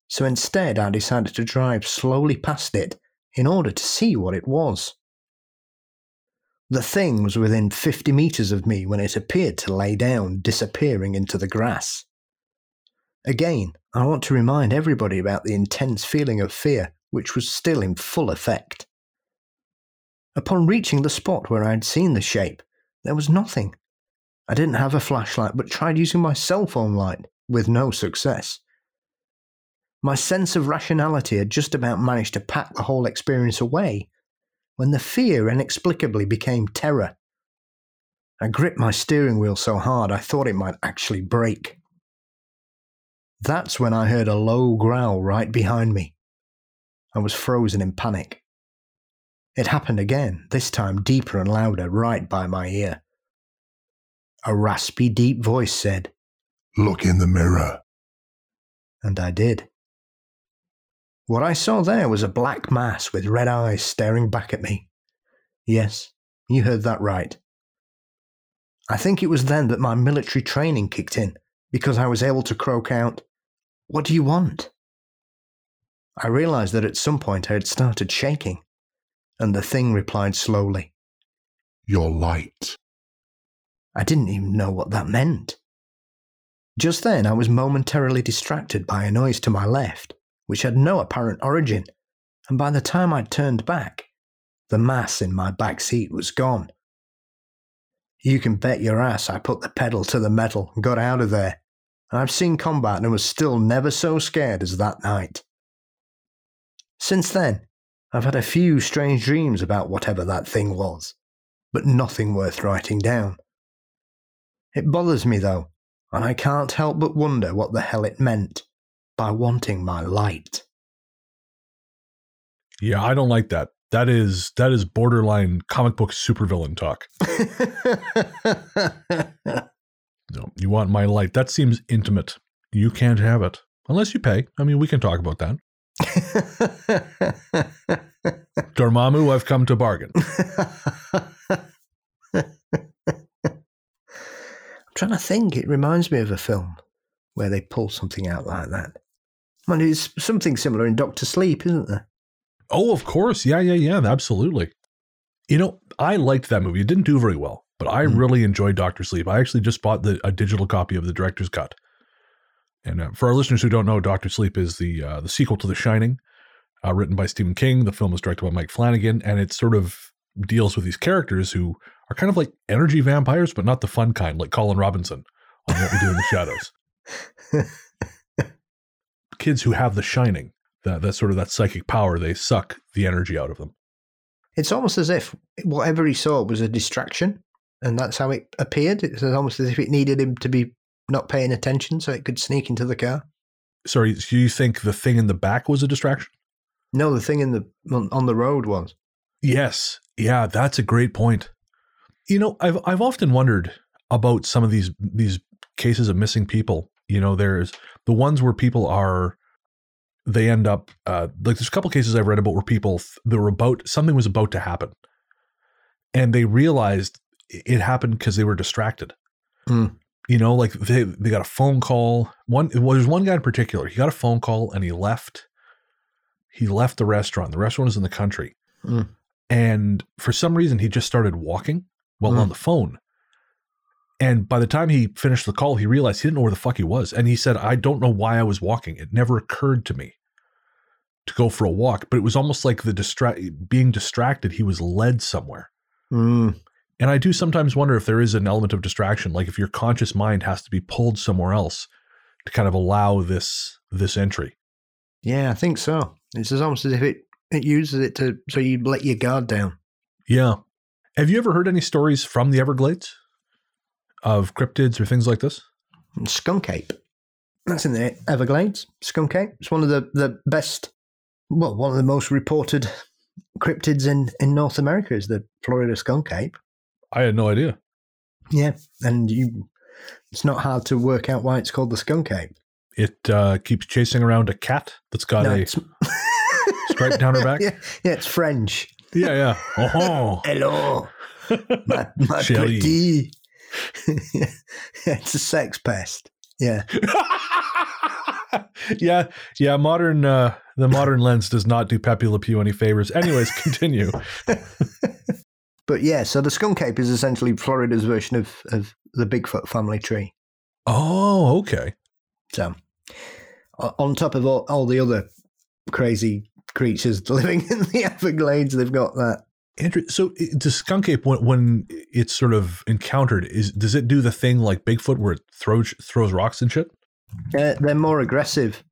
So instead, I decided to drive slowly past it in order to see what it was. The thing was within 50 metres of me when it appeared to lay down, disappearing into the grass. Again, I want to remind everybody about the intense feeling of fear which was still in full effect. Upon reaching the spot where I had seen the shape, there was nothing. I didn't have a flashlight but tried using my cell phone light, with no success. My sense of rationality had just about managed to pack the whole experience away when the fear inexplicably became terror. I gripped my steering wheel so hard I thought it might actually break. That's when I heard a low growl right behind me. I was frozen in panic. It happened again, this time deeper and louder, right by my ear. A raspy, deep voice said, Look in the mirror. And I did. What I saw there was a black mass with red eyes staring back at me. Yes, you heard that right. I think it was then that my military training kicked in, because I was able to croak out, What do you want? I realized that at some point I had started shaking, and the thing replied slowly, Your light. I didn't even know what that meant. Just then, I was momentarily distracted by a noise to my left which had no apparent origin, and by the time I'd turned back, the mass in my back seat was gone. You can bet your ass I put the pedal to the metal and got out of there. I've seen combat and was still never so scared as that night. Since then, I've had a few strange dreams about whatever that thing was, but nothing worth writing down. It bothers me though, and I can't help but wonder what the hell it meant by wanting my light. Yeah, I don't like that. That is that is borderline comic book supervillain talk. <laughs> no, you want my light. That seems intimate. You can't have it unless you pay. I mean, we can talk about that. Dormammu, I've come to bargain. <laughs> I'm trying to think. It reminds me of a film where they pull something out like that. Well, it's something similar in Doctor Sleep, isn't there? Oh, of course. Yeah, yeah, yeah. Absolutely. You know, I liked that movie. It didn't do very well, but I mm. really enjoyed Doctor Sleep. I actually just bought the, a digital copy of the director's cut. And uh, for our listeners who don't know, Doctor Sleep is the uh, the sequel to The Shining, uh, written by Stephen King. The film is directed by Mike Flanagan, and it sort of deals with these characters who are kind of like energy vampires, but not the fun kind, like Colin Robinson on What We Do in the Shadows. <laughs> kids who have the shining, that that sort of that psychic power, they suck the energy out of them. It's almost as if whatever he saw was a distraction, and that's how it appeared. It's almost as if it needed him to be not paying attention so it could sneak into the car. Sorry, do you think the thing in the back was a distraction? No, the thing in the on the road was. Yes, yeah, that's a great point. You know, I've I've often wondered about some of these these cases of missing people. You know, there's the ones where people are they end up uh, like there's a couple cases I've read about where people they were about something was about to happen, and they realized it happened because they were distracted. Mm. You know, like they they got a phone call. One well, there's one guy in particular. He got a phone call and he left. He left the restaurant. The restaurant was in the country, Mm. and for some reason he just started walking while Mm. on the phone. And by the time he finished the call, he realized he didn't know where the fuck he was. And he said, "I don't know why I was walking. It never occurred to me to go for a walk, but it was almost like the distract being distracted. He was led somewhere." Mm. And I do sometimes wonder if there is an element of distraction, like if your conscious mind has to be pulled somewhere else to kind of allow this this entry. Yeah, I think so. It's as almost as if it, it uses it to so you let your guard down. Yeah. Have you ever heard any stories from the Everglades of cryptids or things like this? Skunk ape. That's in the Everglades. Skunk ape. It's one of the, the best, well, one of the most reported cryptids in, in North America is the Florida skunk ape. I had no idea. Yeah, and you, it's not hard to work out why it's called the skunk ape. It uh, keeps chasing around a cat that's got No, a <laughs> stripe down her back. yeah, yeah, it's French. yeah, yeah. Oh, <laughs> Hello, <laughs> my, my Chérie. pretty. Yeah, <laughs> it's a sex pest. Yeah. <laughs> yeah, yeah. Modern uh, the modern lens does not do Pepe Le Pew any favors. Anyways, <laughs> continue. But yeah, so the skunk ape is essentially Florida's version of, of the Bigfoot family tree. Oh, okay. So, on top of all, all the other crazy creatures living in the Everglades, they've got that. Andrew, so i- does skunk ape when, when it's sort of encountered is does it do the thing like Bigfoot where it throws throws rocks and shit? Uh, they're more aggressive.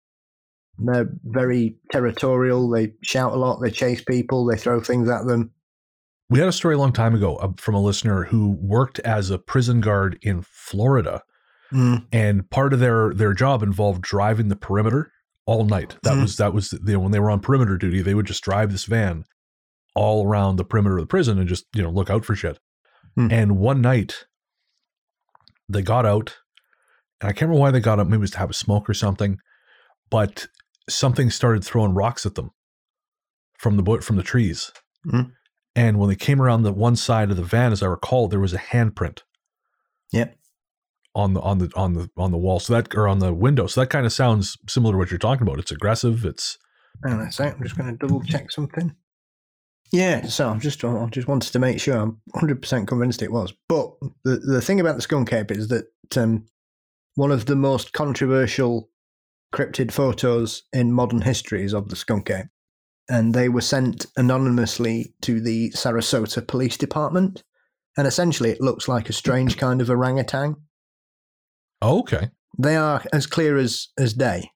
They're very territorial. They shout a lot. They chase people. They throw things at them. We had a story a long time ago uh, from a listener who worked as a prison guard in Florida, Mm. and part of their their job involved driving the perimeter all night. That Mhm. was that was you know, when they were on perimeter duty, they would just drive this van all around the perimeter of the prison and just you know look out for shit. Hmm. And one night, they got out, and I can't remember why they got out. Maybe it was to have a smoke or something, but something started throwing rocks at them from the from the trees. Mhm. And when they came around the one side of the van, as I recall, there was a handprint Yep. on the on the on the on the wall. So that or on the window. So that kind of sounds similar to what you're talking about. It's aggressive. It's Hang on a sec. I'm just going to double check something. Yeah, so I'm just I just wanted to make sure I'm 100 percent convinced it was. But the the thing about the skunk ape is that um, one of the most controversial cryptid photos in modern history is of the skunk ape, and they were sent anonymously to the Sarasota Police Department, and essentially it looks like a strange kind of orangutan. oh, okay. They are as clear as as day.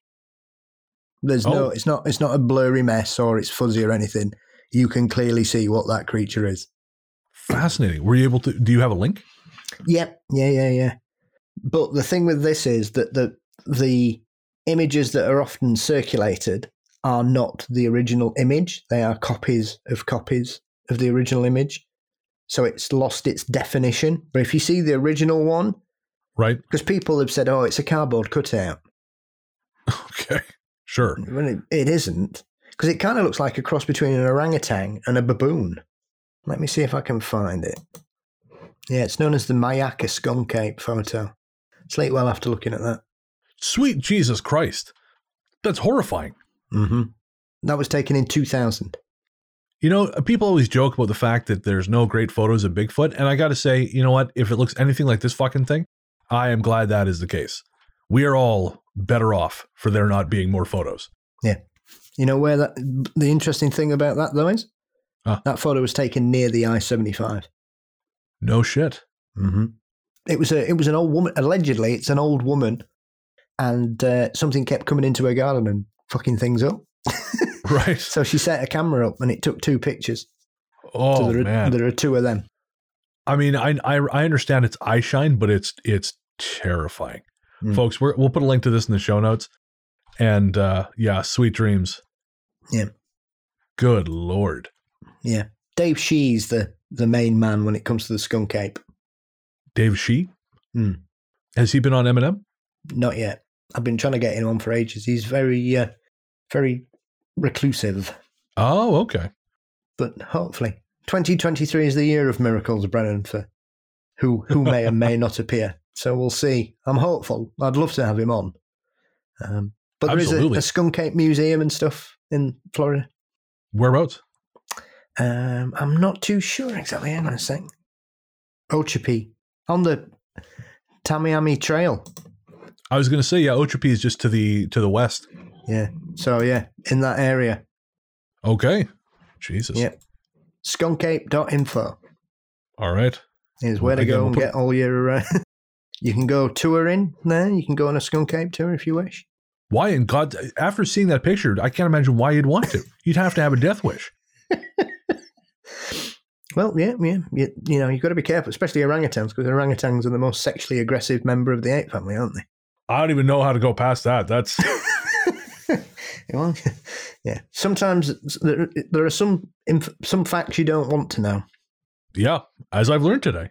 There's no, Oh. it's not, it's not a blurry mess or it's fuzzy or anything. You can clearly see what that creature is. Fascinating. Were you able to? Do you have a link? Yep, yeah, yeah, yeah. But the thing with this is that the the images that are often circulated are not the original image. They are copies of copies of the original image. So it's lost its definition. But if you see the original one, Right. because people have said, "Oh, it's a cardboard cutout," <laughs> Okay. Sure. Well, it, it isn't because it kind of looks like a cross between an orangutan and a baboon. Let me see if I can find it. Yeah, it's known as the Myakka skunk ape photo. Sleep well after looking at that. Sweet Jesus Christ. That's horrifying. Mm-hmm. That was taken in 2000. You know, people always joke about the fact that there's no great photos of Bigfoot, and I got to say, you know what? If it looks anything like this fucking thing, I am glad that is the case. We are all better off for there not being more photos. You know where that? The interesting thing about that though is that photo was taken near the I-75. No shit. Mm-hmm. It was a it was an old woman. Allegedly, it's an old woman, and uh, something kept coming into her garden and fucking things up. <laughs> Right. So she set a camera up and it took two pictures. Oh so there are, man. there are two of them. I mean, I, I I understand it's eye shine, but it's it's terrifying, Mm. folks. We're, we'll put a link to this in the show notes, and uh, yeah, sweet dreams. Yeah. Good lord. Yeah, Dave Shee's the the main man when it comes to the skunk ape. Dave Shee. Hmm. Has he been on Eminem? Not yet. I've been trying to get him on for ages. He's very uh, very reclusive, Oh, okay. but hopefully, 2023 is the year of miracles, Brennan, for who who may or may <laughs> not appear. so we'll see. I'm hopeful. I'd love to have him on. Um, but there is a, a Skunk Ape museum and stuff in Florida. Whereabouts? Um, I'm not too sure exactly. Hang on a sec. Ochopee on the Tamiami Trail. I was going to say, yeah, Ochopee is just to the to the west. Yeah. So yeah, in that area. Okay. Jesus. Yeah. Skunkape.info All right. is where to go and put- get all your. Uh, <laughs> you can go touring there. You can go on a Skunk Ape tour if you wish. Why in God? After seeing that picture, I can't imagine why you'd want to. You'd have to have a death wish. <laughs> Well, yeah, yeah. You, you know, you've got to be careful, especially orangutans, because orangutans are the most sexually aggressive member of the ape family, aren't they? I don't even know how to go past that. That's <laughs> Well, <laughs> yeah. Sometimes there, there are some inf- some facts you don't want to know. yeah, as I've learned today.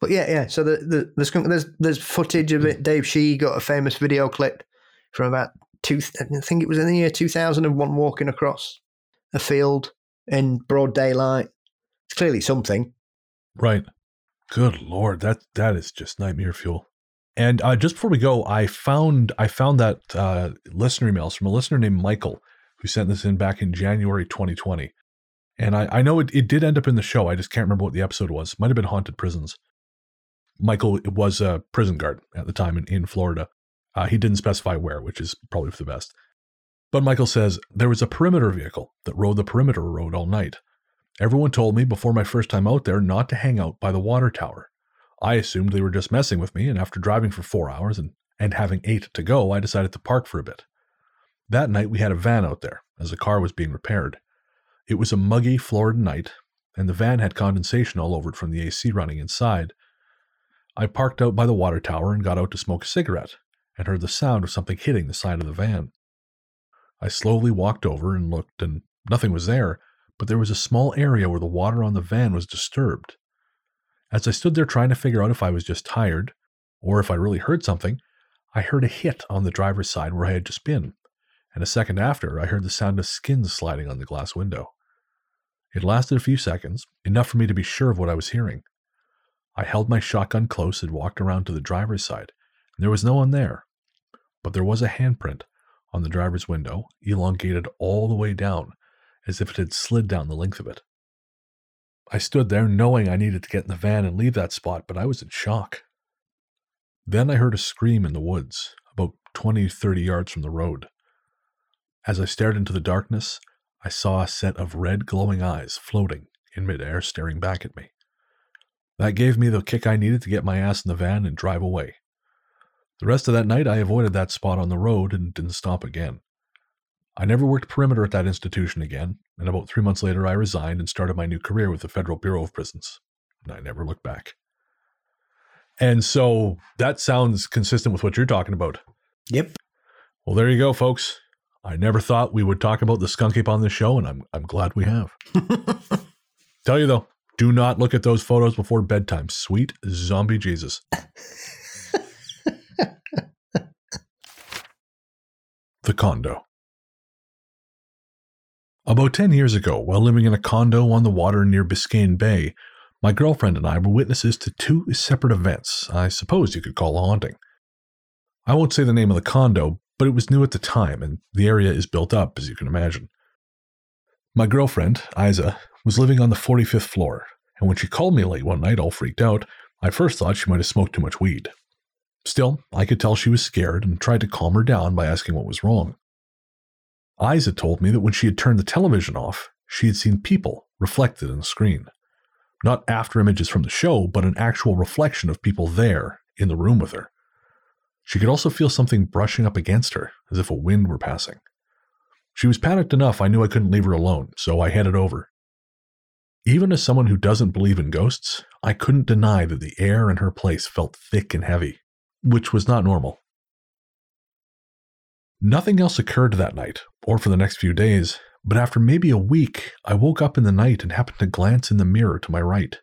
But yeah, yeah. So the, the, the skunk, there's there's footage of it. Dave Shee got a famous video clip from about two. I think it was in the year 2001, walking across a field in broad daylight. It's clearly something. Right. Good lord, that that is just nightmare fuel. And uh, just before we go, I found I found that uh, listener emails from a listener named Michael who sent this in back in January 2020. And I, I know it, it did end up in the show. I just can't remember what the episode was. Might have been haunted prisons. Michael was a prison guard at the time in, in Florida. Uh, he didn't specify where, which is probably for the best. But Michael says there was a perimeter vehicle that rode the perimeter road all night. Everyone told me before my first time out there not to hang out by the water tower. I assumed they were just messing with me, and after driving for four hours and, and having eight to go, I decided to park for a bit. That night we had a van out there, as the car was being repaired. It was a muggy Florida night, and the van had condensation all over it from the AC running inside. I parked out by the water tower and got out to smoke a cigarette, and heard the sound of something hitting the side of the van. I slowly walked over and looked, and nothing was there, but there was a small area where the water on the van was disturbed. As I stood there trying to figure out if I was just tired or if I really heard something, I heard a hit on the driver's side where I had just been, and a second after, I heard the sound of skins sliding on the glass window. It lasted a few seconds, enough for me to be sure of what I was hearing. I held my shotgun close and walked around to the driver's side. There was no one there, but there was a handprint on the driver's window, elongated all the way down, as if it had slid down the length of it. I stood there knowing I needed to get in the van and leave that spot, but I was in shock. Then I heard a scream in the woods, about 20 30 yards from the road. As I stared into the darkness, I saw a set of red glowing eyes floating in midair, staring back at me. That gave me the kick I needed to get my ass in the van and drive away. The rest of that night, I avoided that spot on the road and didn't stop again. I never worked perimeter at that institution again, and about three months later, I resigned and started my new career with the Federal Bureau of Prisons. And I never looked back. And so that sounds consistent with what you're talking about. Yep. Well, there you go, folks. I never thought we would talk about the skunk ape on this show, and I'm I'm glad we have. <laughs> Tell you though, do not look at those photos before bedtime. Sweet zombie Jesus. the condo. About 10 years ago, while living in a condo on the water near Biscayne Bay, my girlfriend and I were witnesses to two separate events I suppose you could call a haunting. I won't say the name of the condo, but it was new at the time, and the area is built up, as you can imagine. My girlfriend, Isa, was living on the 45th floor, and when she called me late one night, all freaked out, I first thought she might have smoked too much weed. Still, I could tell she was scared and tried to calm her down by asking what was wrong. Isa told me that when she had turned the television off, she had seen people reflected in the screen. Not after images from the show, but an actual reflection of people there in the room with her. She could also feel something brushing up against her, as if a wind were passing. She was panicked enough I knew I couldn't leave her alone, so I headed over. Even as someone who doesn't believe in ghosts, I couldn't deny that the air in her place felt thick and heavy, which was not normal. Nothing else occurred that night, or for the next few days, but after maybe a week, I woke up in the night and happened to glance in the mirror to my right.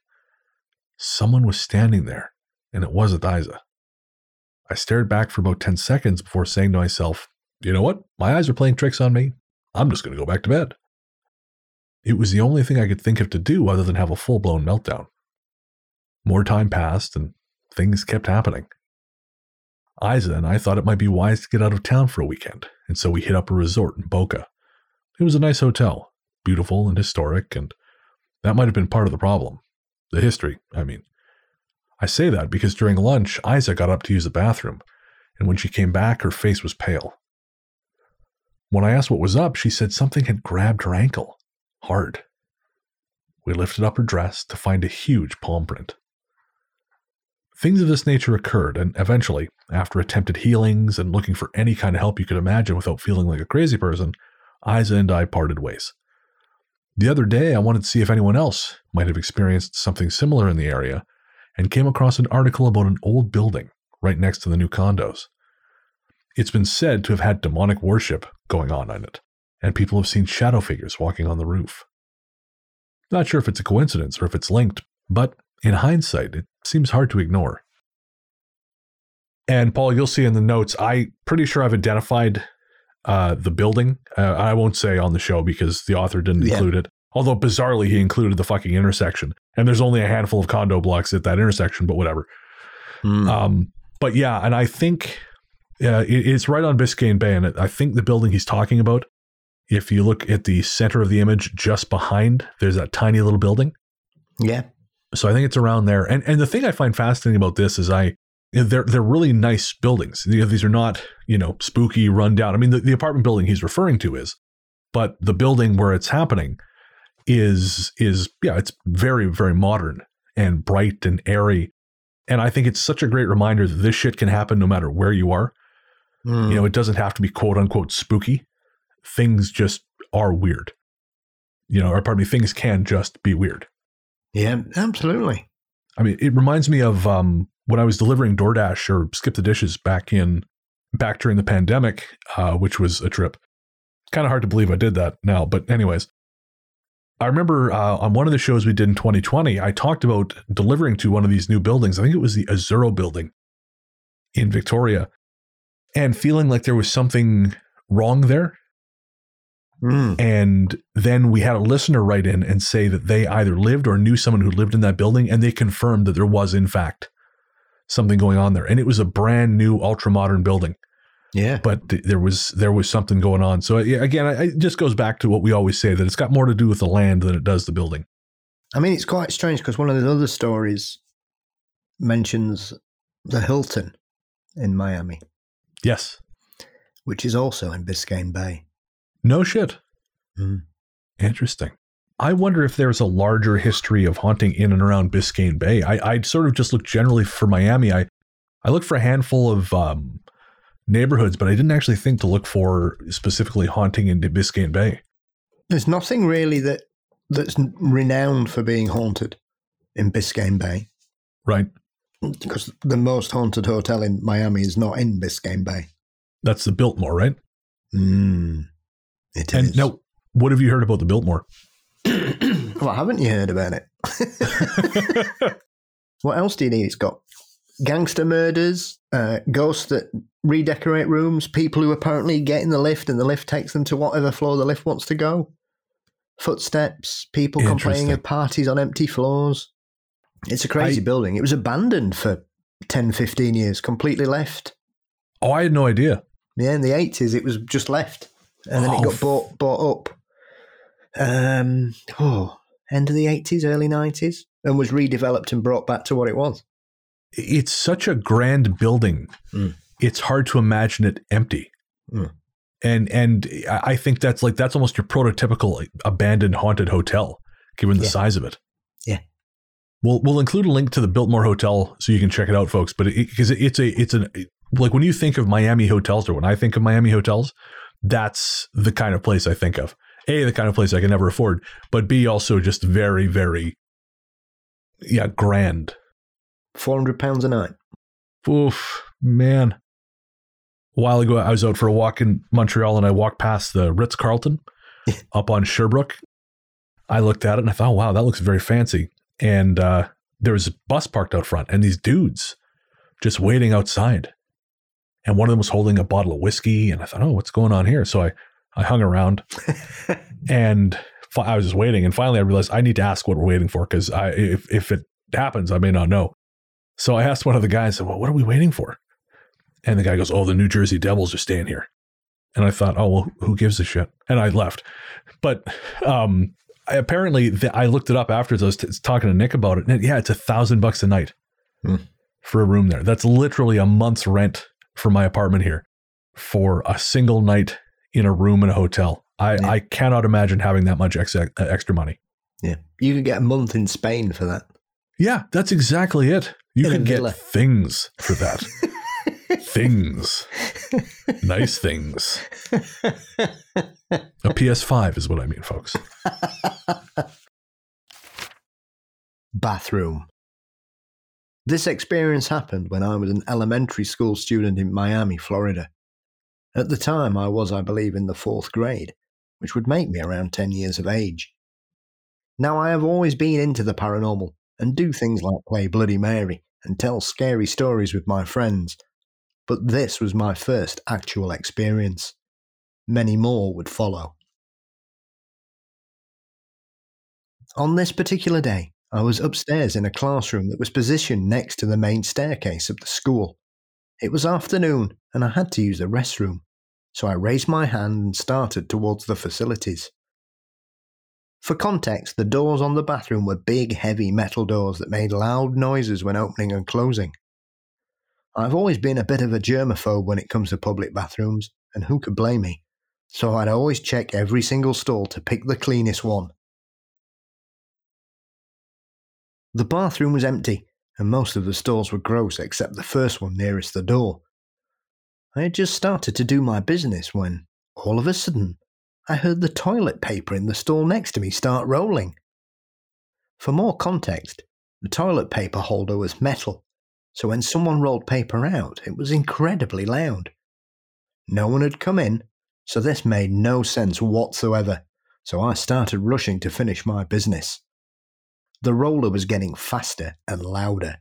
Someone was standing there, and it wasn't Isa. I stared back for about 10 seconds before saying to myself, you know what? My eyes are playing tricks on me. I'm just going to go back to bed. It was the only thing I could think of to do other than have a full blown meltdown. More time passed and things kept happening. Isa and I thought it might be wise to get out of town for a weekend, and so we hit up a resort in Boca. It was a nice hotel, beautiful and historic, and that might have been part of the problem. The history, I mean. I say that because during lunch, Isa got up to use the bathroom, and when she came back, her face was pale. When I asked what was up, she said something had grabbed her ankle, hard. We lifted up her dress to find a huge palm print. Things of this nature occurred, and eventually, after attempted healings and looking for any kind of help you could imagine without feeling like a crazy person, Isa and I parted ways. The other day, I wanted to see if anyone else might have experienced something similar in the area and came across an article about an old building right next to the new condos. It's been said to have had demonic worship going on in it, and people have seen shadow figures walking on the roof. Not sure if it's a coincidence or if it's linked, but in hindsight, it seems hard to ignore. And Paul, you'll see in the notes, I pretty sure I've identified uh, the building. Uh, I won't say on the show because the author didn't Yeah. include it. Although bizarrely, he included the fucking intersection, and there's only a handful of condo blocks at that intersection. But whatever. Hmm. Um, but yeah, and I think uh, it, it's right on Biscayne Bay, and I think the building he's talking about. If you look at the center of the image, just behind, there's that tiny little building. yeah. So I think it's around there. And and the thing I find fascinating about this is I they're they're really nice buildings. These are not you know spooky, rundown. I mean, the, the apartment building he's referring to is, but the building where it's happening is is yeah, it's very very modern and bright and airy. And I think it's such a great reminder that this shit can happen no matter where you are. Hmm. You know, it doesn't have to be quote unquote spooky. Things just are weird. You know, or pardon me, things can just be weird. yeah, absolutely. I mean, it reminds me of um, when I was delivering DoorDash or Skip the Dishes back in back during the pandemic, uh, which was a trip. Kind of hard to believe I did that now, but anyways, I remember uh, on one of the shows we did in 2020, I talked about delivering to one of these new buildings. I think it was the Azuro building in Victoria, and feeling like there was something wrong there. Hmm. And then we had a listener write in and say that they either lived or knew someone who lived in that building, and they confirmed that there was, in fact, something going on there. And it was a brand new, ultra modern building, Yeah. but th- there was there was something going on. So yeah, again, I- it just goes back to what we always say that it's got more to do with the land than it does the building. I mean, it's quite strange because one of the other stories mentions the Hilton in Miami, Yes, which is also in Biscayne Bay. No shit. Mm. Interesting. I wonder if there's a larger history of haunting in and around Biscayne Bay. I, I sort of just looked generally for Miami. I, I looked for a handful of um, neighborhoods, but I didn't actually think to look for specifically haunting in Biscayne Bay. There's nothing really that that's renowned for being haunted in Biscayne Bay Right. because the most haunted hotel in Miami is not in Biscayne Bay. That's the Biltmore, right? Mm, it And is. now, what have you heard about the Biltmore? <clears throat> well, haven't you heard about it? <laughs> what else do you need? It's got gangster murders, uh, ghosts that redecorate rooms, people who apparently get in the lift and the lift takes them to whatever floor the lift wants to go, footsteps, people complaining of parties on empty floors. It's a crazy I- building. It was abandoned for 10, 15 years, completely left. Oh, I had no idea. Yeah, in the 80s, it was just left. And then Oh, it got bought, bought up. Um, oh, end of the 80s, early 90s, and was redeveloped and brought back to what it was. It's such a grand building. Mm. It's hard to imagine it empty. Mm. And and I I think that's like that's almost your prototypical abandoned haunted hotel, given the Yeah. size of it. Yeah. We'll we'll include a link to the Biltmore Hotel so you can check it out, folks. But because it, it's a it's an like when you think of Miami hotels or when I think of Miami hotels, that's the kind of place I think of. A, the kind of place I can never afford, but B, also just very, very, yeah, grand. £400 a night. Oof, man. A while ago, I was out for a walk in Montreal and I walked past the Ritz Carlton <laughs> up on Sherbrooke. I looked at it and I thought, wow, that looks very fancy. And uh, there was a bus parked out front and these dudes just waiting outside. And one of them was holding a bottle of whiskey. And I thought, oh, what's going on here? So I, I hung around <laughs> and fi- I was just waiting. And finally, I realized I need to ask what we're waiting for because I, if, if it happens, I may not know. So I asked one of the guys, said, well, what are we waiting for? And the guy goes, oh, the New Jersey Devils are staying here. And I thought, oh, well, who gives a shit? And I left. But um, I, apparently, the, I looked it up after I was t- talking to Nick about it. And yeah, it's a thousand bucks a night Hmm. for a room there. That's literally a month's rent for my apartment here for a single night in a room in a hotel. I, Yeah. I cannot imagine having that much ex- uh, extra money. Yeah. You could get a month in Spain for that. Yeah, that's exactly it. You In can get things for that. <laughs> things. Nice things. A PS5 is what I mean, folks. <laughs> Bathroom. This experience happened when I was an elementary school student in Miami, Florida. At the time, I was, I believe, in the fourth grade, which would make me around 10 years of age. Now, I have always been into the paranormal and do things like play Bloody Mary and tell scary stories with my friends, but this was my first actual experience. Many more would follow. On this particular day, I was upstairs in a classroom that was positioned next to the main staircase of the school. It was afternoon and I had to use the restroom, so I raised my hand and started towards the facilities. For context, the doors on the bathroom were big, heavy metal doors that made loud noises when opening and closing. I've always been a bit of a germaphobe when it comes to public bathrooms, and who could blame me? So I'd always check every single stall to pick the cleanest one. The bathroom was empty, and most of the stalls were gross except the first one nearest the door. I had just started to do my business when, all of a sudden, I heard the toilet paper in the stall next to me start rolling. For more context, the toilet paper holder was metal, so when someone rolled paper out, it was incredibly loud. No one had come in, so this made no sense whatsoever, so I started rushing to finish my business. The roller was getting faster and louder.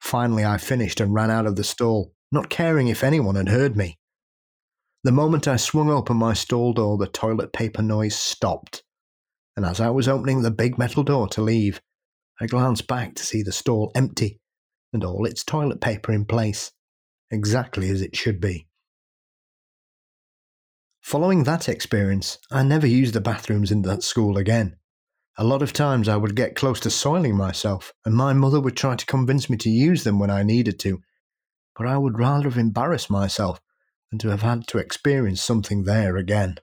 Finally, I finished and ran out of the stall, not caring if anyone had heard me. The moment I swung open my stall door, the toilet paper noise stopped. And as I was opening the big metal door to leave, I glanced back to see the stall empty and all its toilet paper in place, exactly as it should be. Following that experience, I never used the bathrooms in that school again. A lot of times I would get close to soiling myself, and my mother would try to convince me to use them when I needed to, but I would rather have embarrassed myself than to have had to experience something there again.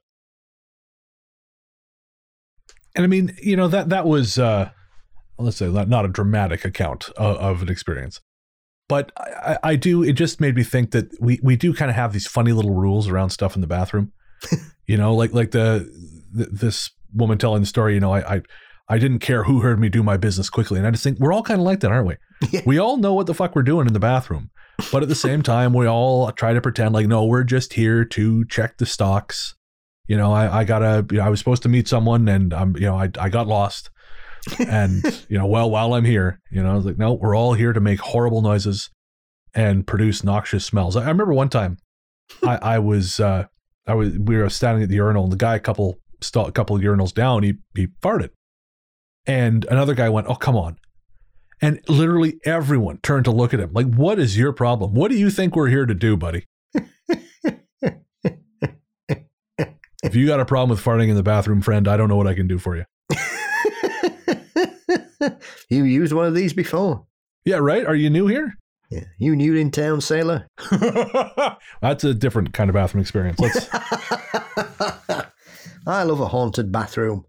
And I mean, you know that that was uh, let's say not, not a dramatic account of, of an experience, but I, I do. It just made me think that we we do kind of have these funny little rules around stuff in the bathroom. <laughs> you know, like like the, the this woman telling the story. You know, I, I I didn't care who heard me do my business quickly, and I just think we're all kind of like that, aren't we? <laughs> Yeah. We all know what the fuck we're doing in the bathroom, but at the same time, we all try to pretend like no, we're just here to check the stocks. You know, I, I gotta, you know, I was supposed to meet someone and I'm, you know, I, I got lost. And, <laughs> you know, well, while I'm here, you know, I was like, no, we're all here to make horrible noises and produce noxious smells. I, I remember one time <laughs> I, I was, uh, I was, we were standing at the urinal and the guy, a couple, st- a couple of urinals down, he, he farted. And another guy went, oh, come on. And literally everyone turned to look at him like, what is your problem? What do you think we're here to do, buddy? <laughs> if you got a problem with farting in the bathroom, friend, I don't know what I can do for you. <laughs> you used one of these before. Yeah, right? Are you new here? Yeah. You new in town, sailor? <laughs> That's a different kind of bathroom experience. Let's I love a haunted bathroom.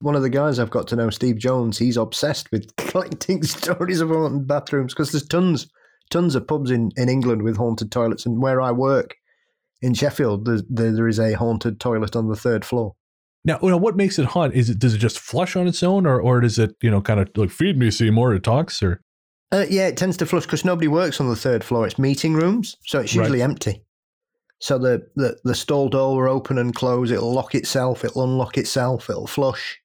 One of the guys I've got to know, Steve Jones, he's obsessed with <laughs> collecting stories of haunted bathrooms because there's tons, tons of pubs in, in England with haunted toilets. And where I work in Sheffield, there, there is a haunted toilet on the third floor. now. You know, what makes it haunt? Is it does it just flush on its own, or or does it you know kind of like feed me Seymour? It talks, or Uh, yeah, it tends to flush because nobody works on the third floor. It's meeting rooms, so it's Right. usually empty. So the, the, the stall door will open and close. It'll lock itself. It'll unlock itself. It'll flush.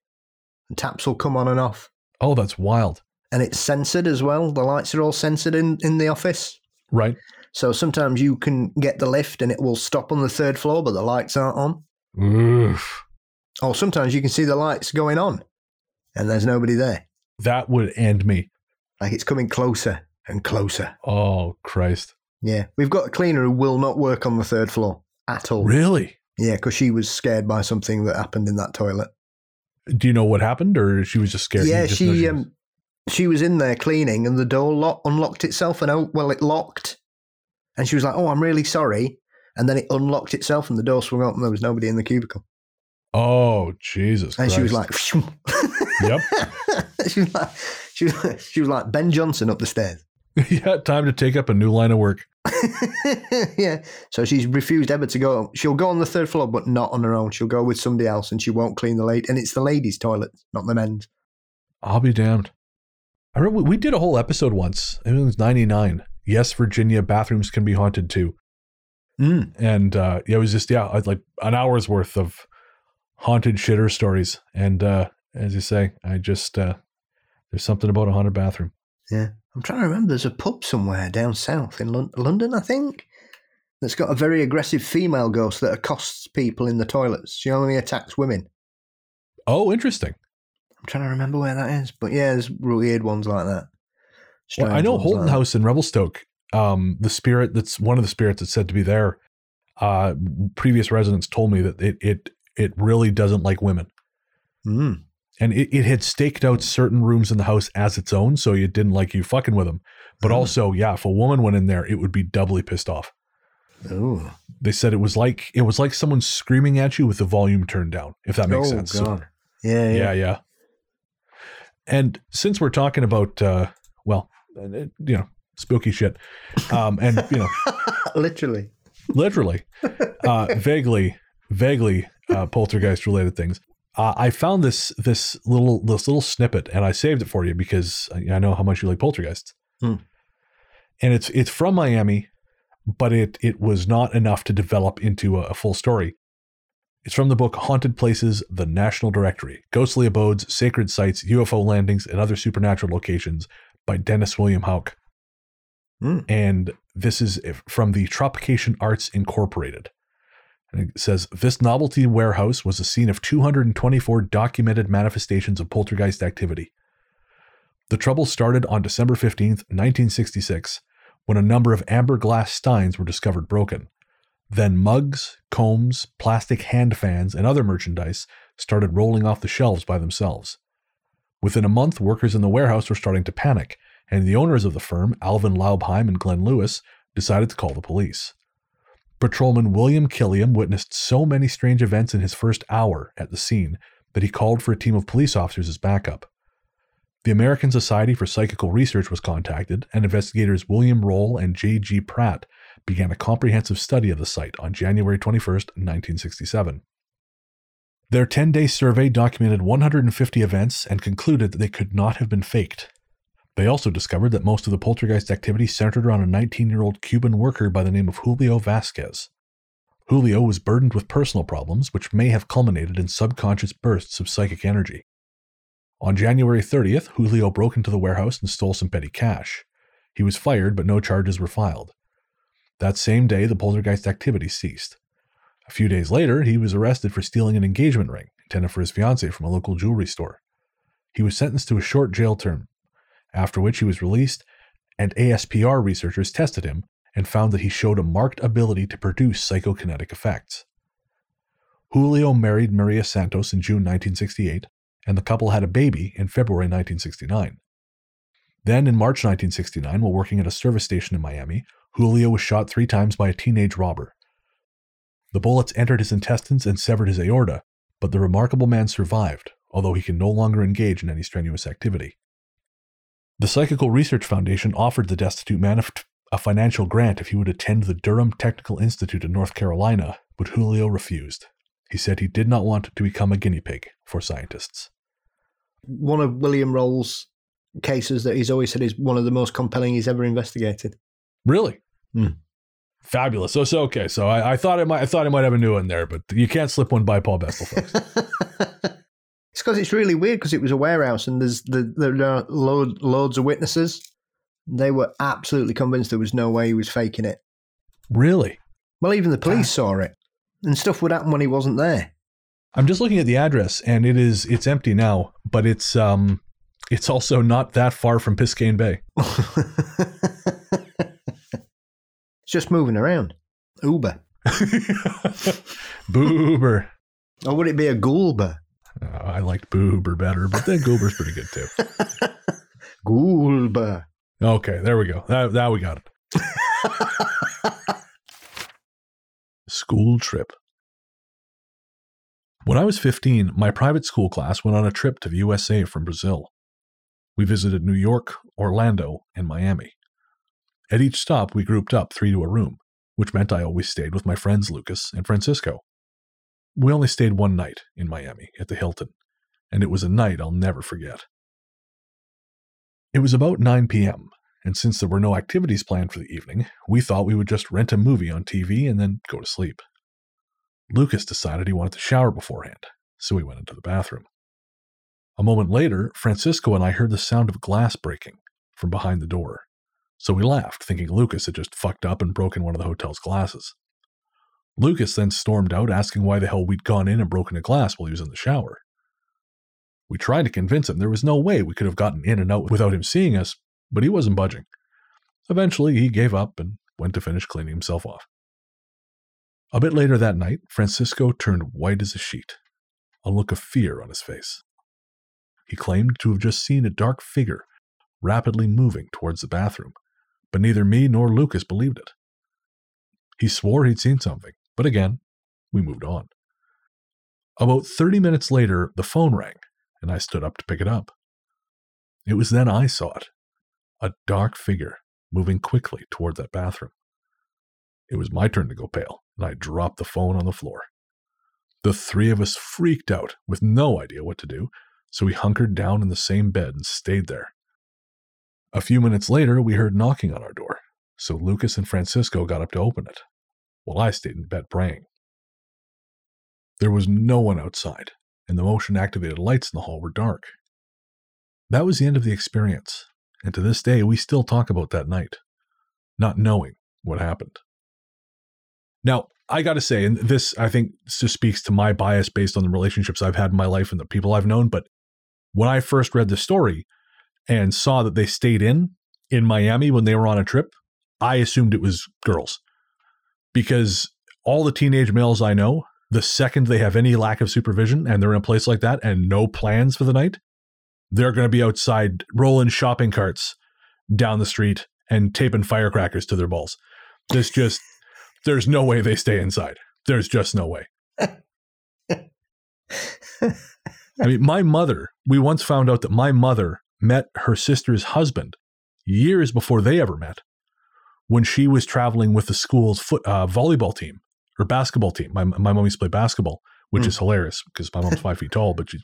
And taps will come on and off. oh, that's wild, And it's censored as well. The lights are all censored in, in the office. right? So sometimes you can get the lift and it will stop on the third floor, but the lights aren't on. Oof. Or sometimes you can see the lights going on and there's nobody there. That would end me. Like it's coming closer and closer. Oh Christ! Yeah, we've got a cleaner who will not work on the third floor at all. Really? Yeah, because she was scared by something that happened in that toilet. Do you know what happened, or she was just scared? yeah, just she was- um, she was in there cleaning, and the door lock, unlocked itself, and oh, well, it locked, and she was like, "Oh, I'm really sorry," and then it unlocked itself, and the door swung open. And there was nobody in the cubicle, oh Jesus! and Christ. she was like, "Yep, <laughs> she was like, she was, she was like Ben Johnson up the stairs. <laughs> yeah, time to take up a new line of work." <laughs> yeah. So she's refused ever to go. She'll go on the third floor, but not on her own. She'll go with somebody else, and she won't clean the lady. And it's the ladies' toilet, not the men's. I'll be damned. I remember we- did a whole episode once. It was ninety nine. Yes, Virginia bathrooms can be haunted too. Mm. and uh, yeah, it was just yeah, like an hour's worth of haunted shitter stories. And uh, as you say, I just uh, there's something about a haunted bathroom. Yeah. I'm trying to remember. There's a pub somewhere down south in Lon- London, I think, that's got a very aggressive female ghost that accosts people in the toilets. She only attacks women. Oh, interesting. I'm trying to remember where that is, but yeah, there's weird ones like that. Well, I know Holton like. House in Revelstoke. Um, the spirit that's one of the spirits that's said to be there. Uh, previous residents told me that it it it really doesn't like women, Mm. And it, it had staked out certain rooms in the house as its own, so it didn't like you fucking with them. But Hmm. also, yeah, if a woman went in there, it would be doubly pissed off. Ooh. They said it was like it was like someone screaming at you with the volume turned down. If that makes oh, sense. So- yeah, yeah. yeah, yeah. And since we're talking about, uh, well, uh, you know, spooky shit, um, and you know, <laughs> Literally. literally, uh, vaguely, vaguely uh, poltergeist related things. Uh, I found this this little this little snippet, and I saved it for you because I I know how much you like poltergeists. Hmm. And it's it's from Miami, but it it was not enough to develop into a, a full story. It's from the book Haunted Places: The National Directory: Ghostly Abodes, Sacred Sites, UFO Landings, and Other Supernatural Locations by Dennis William Hauck Hmm. and this is from the Tropication Arts Incorporated. And it says this novelty warehouse was a scene of 224 documented manifestations of poltergeist activity. The trouble started on December 15, 1966, when a number of amber glass steins were discovered broken. Then mugs, combs, plastic hand fans, and other merchandise started rolling off the shelves by themselves. Within a month, workers in the warehouse were starting to panic, and the owners of the firm, Alvin Laubheim and Glenn Lewis, decided to call the police. Patrolman William Killiam witnessed so many strange events in his first hour at the scene that he called for a team of police officers as backup. The American Society for Psychical Research was contacted, and investigators William Roll and J.G. Pratt began a comprehensive study of the site on January 21, 1967. Their 10 day survey documented 150 events and concluded that they could not have been faked. They also discovered that most of the poltergeist activity centered around a 19 year old Cuban worker by the name of Julio Vasquez. Julio was burdened with personal problems, which may have culminated in subconscious bursts of psychic energy. On January 30th, Julio broke into the warehouse and stole some petty cash. He was fired, but no charges were filed. That same day, the poltergeist activity ceased. A few days later, he was arrested for stealing an engagement ring intended for his fiancee from a local jewelry store. He was sentenced to a short jail term, after which he was released, and ASPR researchers tested him and found that he showed a marked ability to produce psychokinetic effects. Julio married Maria Santos in June 1968, and the couple had a baby in February 1969. Then, in March 1969, while working at a service station in Miami, Julio was shot three times by a teenage robber. The bullets entered his intestines and severed his aorta, but the remarkable man survived, although he can no longer engage in any strenuous activity. The Psychical Research Foundation offered the destitute man a, a financial grant if he would attend the Durham Technical Institute in North Carolina, but Julio refused. He said he did not want to become a guinea pig for scientists. One of William Roll's cases that he's always said is one of the most compelling he's ever investigated. Really? Hmm. Fabulous. So, so okay. So I, I thought it might. I thought it might have a new one there, but you can't slip one by Paul Bessel, folks. <laughs> it's because it's really weird because it was a warehouse and there's the, there are load, loads of witnesses. They were absolutely convinced there was no way he was faking it. really? Well, even the police saw it, and stuff would happen when he wasn't there. I'm just looking at the address, and it is it's empty now, but it's um, It's also not that far from Biscayne Bay. it's <laughs> just moving around. Uber. <laughs> Boober. Or would it be a Goulber? Uh, I liked Boober better, but then Goober's pretty good too. <laughs> Goulber. Okay, there we go. That, that we got it. <laughs> School trip. When I was 15, my private school class went on a trip to the USA from Brazil. We visited New York, Orlando, and Miami. At each stop, we grouped up three to a room, which meant I always stayed with my friends Lucas and Francisco. We only stayed one night in Miami at the Hilton, and it was a night I'll never forget. It was about 9 p.m., and since there were no activities planned for the evening, we thought we would just rent a movie on TV and then go to sleep. Lucas decided he wanted to shower beforehand, so we went into the bathroom. A moment later, Francisco and I heard the sound of glass breaking from behind the door, so we laughed, thinking Lucas had just fucked up and broken one of the hotel's glasses. Lucas then stormed out, asking why the hell we'd gone in and broken a glass while he was in the shower. We tried to convince him there was no way we could have gotten in and out without him seeing us, but he wasn't budging. Eventually, he gave up and went to finish cleaning himself off. A bit later that night, Francisco turned white as a sheet, a look of fear on his face. He claimed to have just seen a dark figure rapidly moving towards the bathroom, but neither me nor Lucas believed it. He swore he'd seen something, but again, we moved on. About 30 minutes later, the phone rang, and I stood up to pick it up. It was then I saw it a dark figure moving quickly toward that bathroom. It was my turn to go pale, and I dropped the phone on the floor. The three of us freaked out with no idea what to do, so we hunkered down in the same bed and stayed there. A few minutes later, we heard knocking on our door, so Lucas and Francisco got up to open it, while I stayed in bed praying. There was no one outside, and the motion activated lights in the hall were dark. That was the end of the experience, and to this day we still talk about that night, not knowing what happened. Now, I got to say, and this I think just speaks to my bias based on the relationships I've had in my life and the people I've known, but when I first read the story and saw that they stayed in in Miami when they were on a trip, I assumed it was girls. Because all the teenage males I know, the second they have any lack of supervision and they're in a place like that and no plans for the night, they're going to be outside rolling shopping carts down the street and taping firecrackers to their balls. This just, there's no way they stay inside. There's just no way. I mean, my mother, we once found out that my mother met her sister's husband years before they ever met when she was traveling with the school's foot, uh, volleyball team or basketball team. My, my mom used to play basketball, which mm. is hilarious because my mom's five feet tall, but she,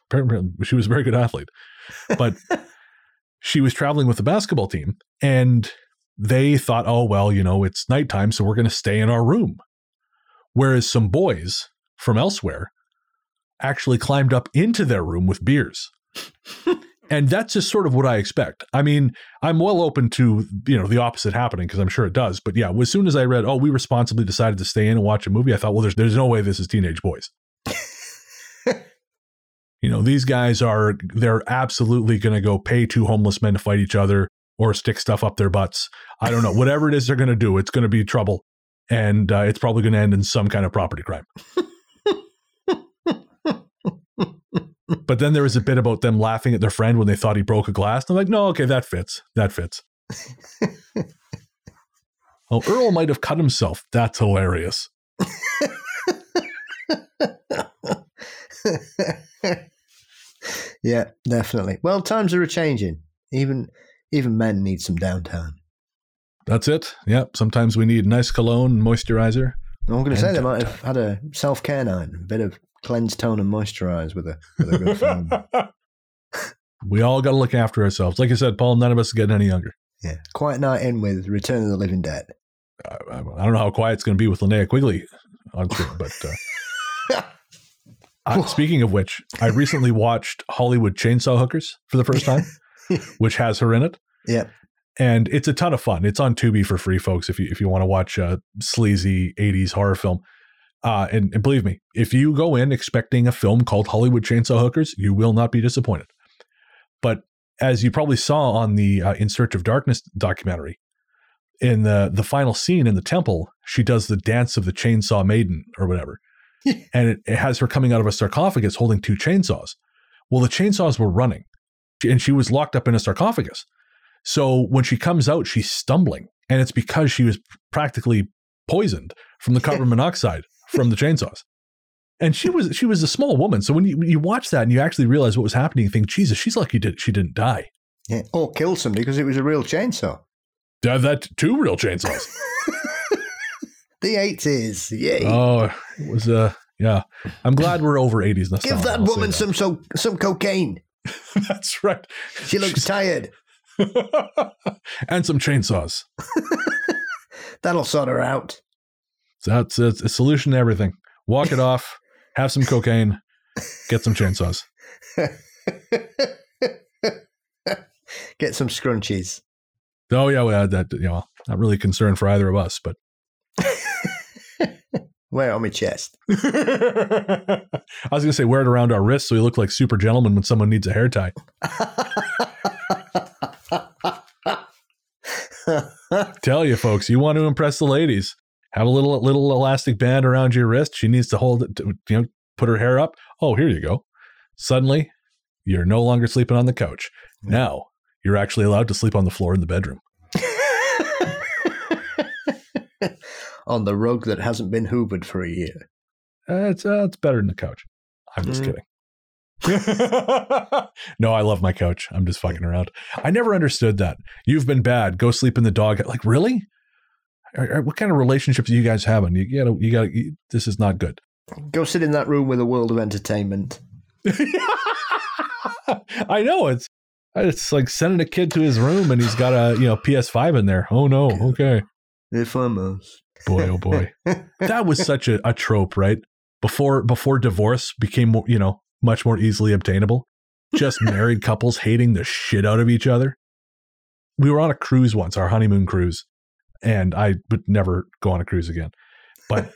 she was a very good athlete. But <laughs> she was traveling with the basketball team and they thought, oh, well, you know, it's nighttime, so we're going to stay in our room. Whereas some boys from elsewhere actually climbed up into their room with beers. <laughs> and that's just sort of what I expect. I mean, I'm well open to you know the opposite happening because I'm sure it does. But yeah, as soon as I read, oh, we responsibly decided to stay in and watch a movie, I thought, well, there's there's no way this is teenage boys. <laughs> you know, these guys are they're absolutely going to go pay two homeless men to fight each other or stick stuff up their butts. I don't know, whatever it is they're going to do, it's going to be trouble, and uh, it's probably going to end in some kind of property crime. <laughs> but then there was a bit about them laughing at their friend when they thought he broke a glass. And I'm like, no, okay, that fits. That fits. <laughs> oh, Earl might have cut himself. That's hilarious. yeah, definitely. Well, times are changing. Even even men need some downtime. That's it. Yep. Sometimes we need nice cologne moisturizer. I'm going to say they might have had a self care night, a bit of cleanse, tone, and moisturize with a, with a good <laughs> film. we all got to look after ourselves. Like I said, Paul, none of us are getting any younger. Yeah. Quiet night in with Return of the Living Dead. I, I, I don't know how quiet it's going to be with Linnea Quigley on screen, but uh, I, <laughs> speaking of which, I recently watched Hollywood Chainsaw Hookers for the first time, <laughs> which has her in it. Yeah. And it's a ton of fun. It's on Tubi for free, folks. If you if you want to watch a sleazy '80s horror film, uh, and, and believe me, if you go in expecting a film called Hollywood Chainsaw Hookers, you will not be disappointed. But as you probably saw on the uh, In Search of Darkness documentary, in the the final scene in the temple, she does the dance of the chainsaw maiden or whatever, <laughs> and it, it has her coming out of a sarcophagus holding two chainsaws. Well, the chainsaws were running, and she was locked up in a sarcophagus. So when she comes out, she's stumbling, and it's because she was practically poisoned from the carbon <laughs> monoxide from the chainsaws. And she was she was a small woman, so when you when you watch that and you actually realize what was happening, you think, Jesus, she's lucky did she didn't die. Yeah. Or kill somebody because it was a real chainsaw. To have that two real chainsaws. <laughs> The 80s. Yay. oh, it was uh yeah. I'm glad we're over 80s nostalgia. Give that I'll woman that. some so, some cocaine. <laughs> That's right. She looks tired. <laughs> and some chainsaws. <laughs> That'll sort her out. That's it's a solution to everything. Walk it off, have some cocaine, get some chainsaws. <laughs> Get some scrunchies. Oh yeah, well, that you know, not really concerned for either of us, but Wear it on my chest. I was gonna say wear it around our wrists so we look like super gentlemen when someone needs a hair tie. <laughs> Tell you folks, you want to impress the ladies, have a little little elastic band around your wrist. She needs to hold it, to, you know, put her hair up. Oh, here you go. Suddenly, you're no longer sleeping on the couch. Now you're actually allowed to sleep on the floor in the bedroom. <laughs> on the rug that hasn't been hoovered for a year. Uh, it's uh, it's better than the couch. I'm just Mm. kidding. <laughs> no, I love my couch. I'm just fucking around. I never understood that. You've been bad. Go sleep in the dog. Like really? What kind of relationships are you guys having? You gotta, you gotta. You, this is not good. Go sit in that room with a world of entertainment. <laughs> I know it's it's like sending a kid to his room and he's got a you know PS5 in there. Oh no. Okay. If I must. Boy, oh boy. <laughs> that was such a, a trope, right? Before before divorce became you know, much more easily obtainable. Just <laughs> married couples hating the shit out of each other. We were on a cruise once, our honeymoon cruise, and I would never go on a cruise again. But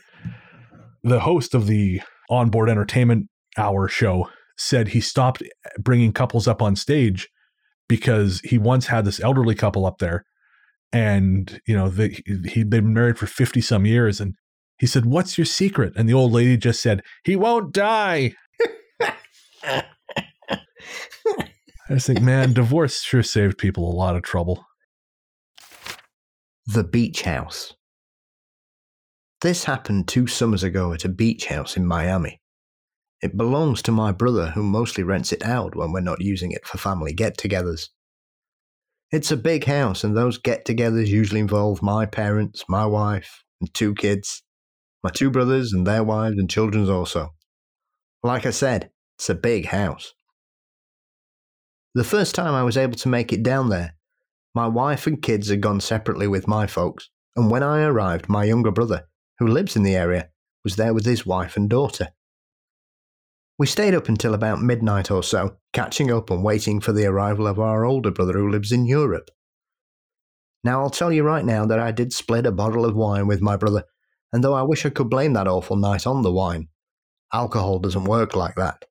<laughs> the host of the onboard entertainment hour show said he stopped bringing couples up on stage because he once had this elderly couple up there and you know they he they've been married for 50 some years and he said what's your secret and the old lady just said he won't die i just think man divorce sure saved people a lot of trouble The Beach House. This happened two summers ago at a beach house in Miami. It belongs to my brother, who mostly rents it out when we're not using it for family get togethers. It's a big house, and those get togethers usually involve my parents, my wife, and two kids, my two brothers and their wives and children also. Like I said, it's a big house. The first time I was able to make it down there, my wife and kids had gone separately with my folks, and when I arrived, my younger brother, who lives in the area, was there with his wife and daughter. We stayed up until about midnight or so, catching up and waiting for the arrival of our older brother who lives in Europe. Now, I'll tell you right now that I did split a bottle of wine with my brother, and though I wish I could blame that awful night on the wine, alcohol doesn't work like that.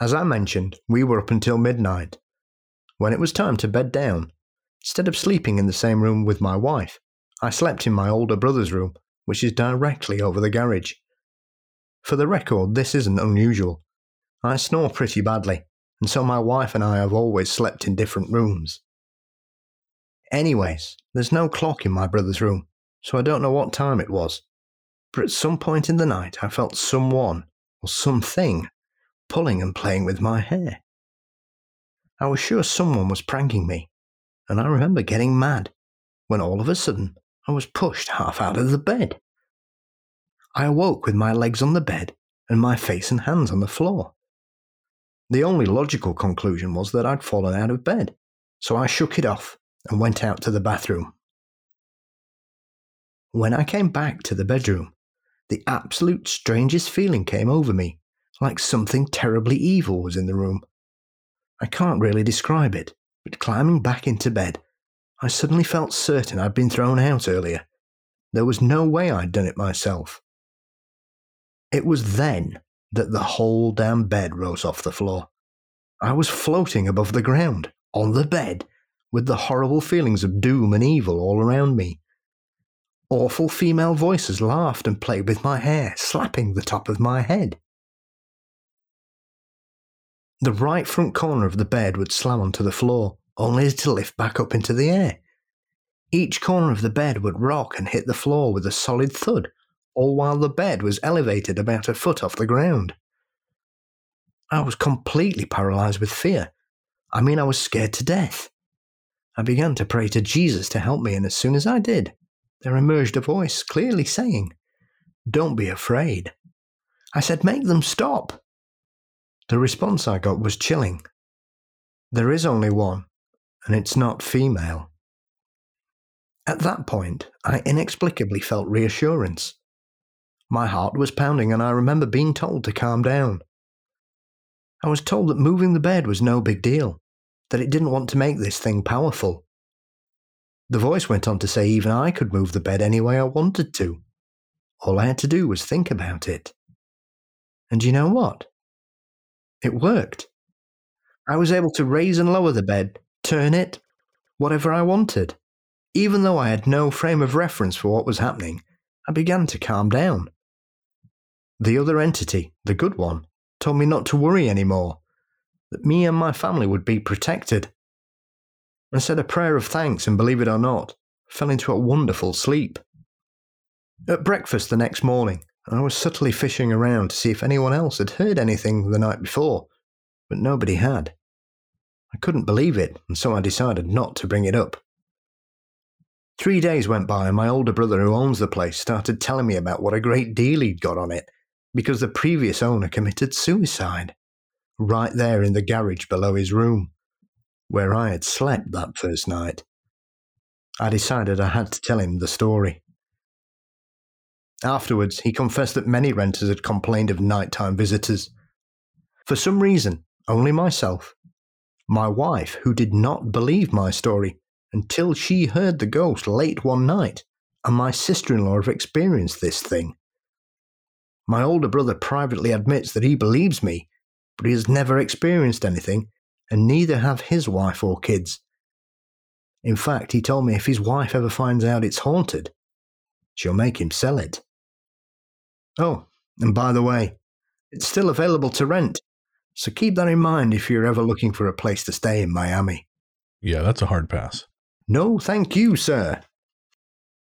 As I mentioned, we were up until midnight. When it was time to bed down, instead of sleeping in the same room with my wife, I slept in my older brother's room, which is directly over the garage. For the record, this isn't unusual. I snore pretty badly, and so my wife and I have always slept in different rooms. Anyways, there's no clock in my brother's room, so I don't know what time it was. But at some point in the night, I felt someone, or something, pulling and playing with my hair. I was sure someone was pranking me, and I remember getting mad when all of a sudden I was pushed half out of the bed. I awoke with my legs on the bed and my face and hands on the floor. The only logical conclusion was that I'd fallen out of bed, so I shook it off and went out to the bathroom. When I came back to the bedroom, the absolute strangest feeling came over me, like something terribly evil was in the room. I can't really describe it, but climbing back into bed, I suddenly felt certain I'd been thrown out earlier. There was no way I'd done it myself. It was then that the whole damn bed rose off the floor. I was floating above the ground, on the bed, with the horrible feelings of doom and evil all around me. Awful female voices laughed and played with my hair, slapping the top of my head. The right front corner of the bed would slam onto the floor, only to lift back up into the air. Each corner of the bed would rock and hit the floor with a solid thud, all while the bed was elevated about a foot off the ground. I was completely paralyzed with fear. I mean, I was scared to death. I began to pray to Jesus to help me, and as soon as I did, there emerged a voice clearly saying, Don't be afraid. I said, Make them stop. The response I got was chilling. There is only one, and it's not female. At that point, I inexplicably felt reassurance. My heart was pounding, and I remember being told to calm down. I was told that moving the bed was no big deal, that it didn't want to make this thing powerful. The voice went on to say even I could move the bed any way I wanted to. All I had to do was think about it. And you know what? It worked. I was able to raise and lower the bed, turn it, whatever I wanted. Even though I had no frame of reference for what was happening, I began to calm down. The other entity, the good one, told me not to worry anymore, that me and my family would be protected. I said a prayer of thanks and, believe it or not, fell into a wonderful sleep. At breakfast the next morning, I was subtly fishing around to see if anyone else had heard anything the night before, but nobody had. I couldn't believe it, and so I decided not to bring it up. Three days went by, and my older brother, who owns the place, started telling me about what a great deal he'd got on it because the previous owner committed suicide right there in the garage below his room, where I had slept that first night. I decided I had to tell him the story. Afterwards, he confessed that many renters had complained of nighttime visitors. For some reason, only myself, my wife, who did not believe my story, until she heard the ghost late one night, and my sister in law have experienced this thing. My older brother privately admits that he believes me, but he has never experienced anything, and neither have his wife or kids. In fact, he told me if his wife ever finds out it's haunted, she'll make him sell it. Oh, and by the way, it's still available to rent, so keep that in mind if you're ever looking for a place to stay in Miami. Yeah, that's a hard pass. No, thank you, sir.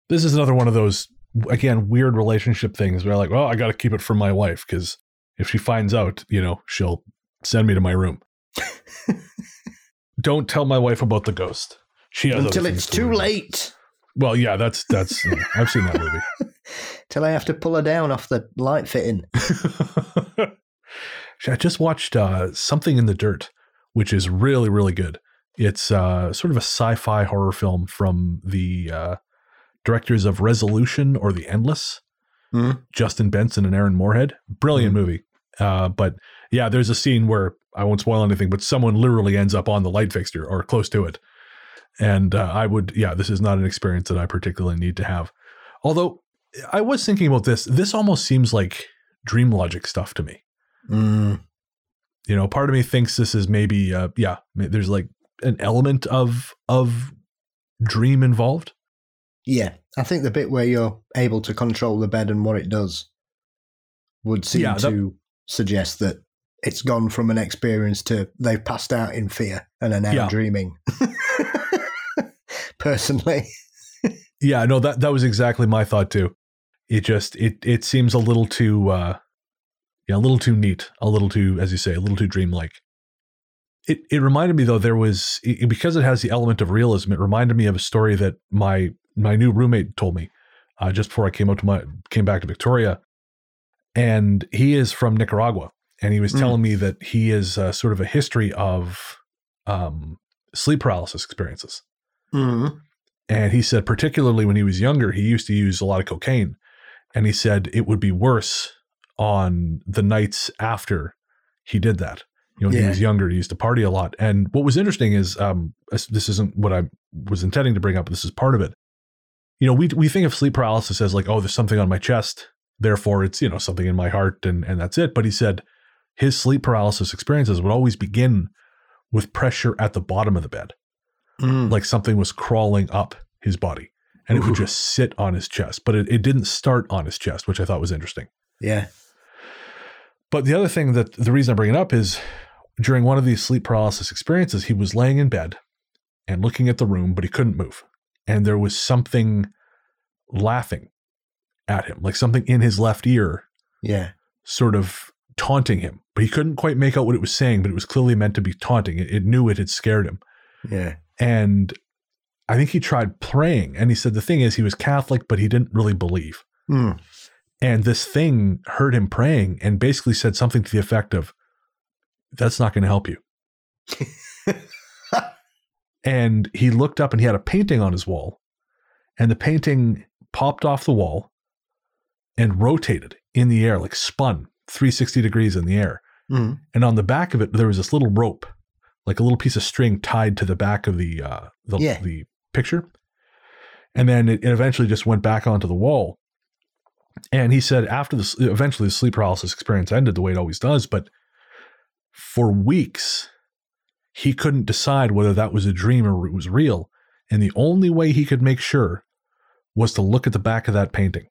This is another one of those again weird relationship things where like, well, I got to keep it from my wife because if she finds out, you know, she'll send me to my room. <laughs> Don't tell my wife about the ghost. She Until it's to too late. Well, yeah, that's that's <laughs> I've seen that movie. Till I have to pull her down off the light fitting. <laughs> I just watched uh, something in the dirt, which is really really good. It's uh, sort of a sci-fi horror film from the uh, directors of Resolution or The Endless, Mhm. Justin Benson and Aaron Moorhead. Brilliant movie. Uh, but yeah, there's a scene where I won't spoil anything, but someone literally ends up on the light fixture or close to it. And uh, I would, yeah, this is not an experience that I particularly need to have. Although I was thinking about this, this almost seems like dream logic stuff to me. Mm, You know, part of me thinks this is maybe, uh, yeah, there's like an element of of dream involved. yeah, I think the bit where you're able to control the bed and what it does would seem Yeah, that- to suggest that it's gone from an experience to they've passed out in fear and are now Yeah. dreaming. <laughs> Personally, Yeah, no, that that was exactly my thought too. It just it it seems a little too uh yeah, a little too neat, a little too, as you say, a little too dreamlike. It it reminded me though there was it, because it has the element of realism. It reminded me of a story that my my new roommate told me uh, just before I came out to my came back to Victoria, and he is from Nicaragua, and he was Mm. telling me that he is uh, sort of a history of um, sleep paralysis experiences. mm, And he said, particularly when he was younger, he used to use a lot of cocaine. And he said it would be worse on the nights after he did that. You know, when he was younger, he used to party a lot. And what was interesting is um, this isn't what I was intending to bring up, but this is part of it. You know, we, we think of sleep paralysis as like, oh, there's something on my chest. Therefore, it's, you know, something in my heart and, and that's it. But he said, his sleep paralysis experiences would always begin with pressure at the bottom of the bed, Mm. like something was crawling up his body, and it would just sit on his chest. But it, it didn't start on his chest, which I thought was interesting. Yeah. But the other thing that the reason I bring it up is during one of these sleep paralysis experiences, he was laying in bed and looking at the room, but he couldn't move. And there was something laughing at him, like something in his left ear, Yeah. sort of taunting him. But he couldn't quite make out what it was saying, but it was clearly meant to be taunting. It, it knew it had scared him. Yeah. And I think he tried praying. And he said the thing is, he was Catholic, but he didn't really believe. Mm. And this thing heard him praying and basically said something to the effect of, That's not going to help you. <laughs> and he looked up and he had a painting on his wall. And the painting popped off the wall and rotated in the air, like spun 360 degrees in the air. Mm. And on the back of it, there was this little rope, like a little piece of string tied to the back of the uh, the, Yeah. the picture. And then it, it eventually just went back onto the wall. And he said after this, eventually the sleep paralysis experience ended the way it always does. But for weeks, he couldn't decide whether that was a dream or it was real. And the only way he could make sure was to look at the back of that painting.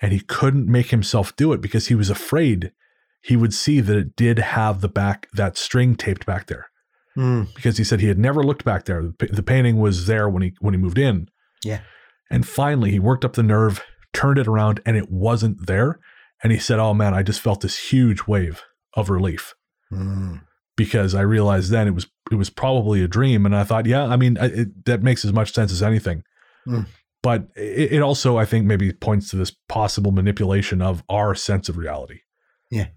And he couldn't make himself do it because he was afraid he would see that it did have the back, that string taped back there. Mm. Because he said he had never looked back there. The, painting was there when he when he moved in. Yeah. And finally, he worked up the nerve, turned it around, and it wasn't there. And he said, "Oh man, I just felt this huge wave of relief Mm. because I realized then it was it was probably a dream." And I thought, yeah, I mean, it, that makes as much sense as anything. Mm. But it, it also, I think, maybe points to this possible manipulation of our sense of reality. Yeah.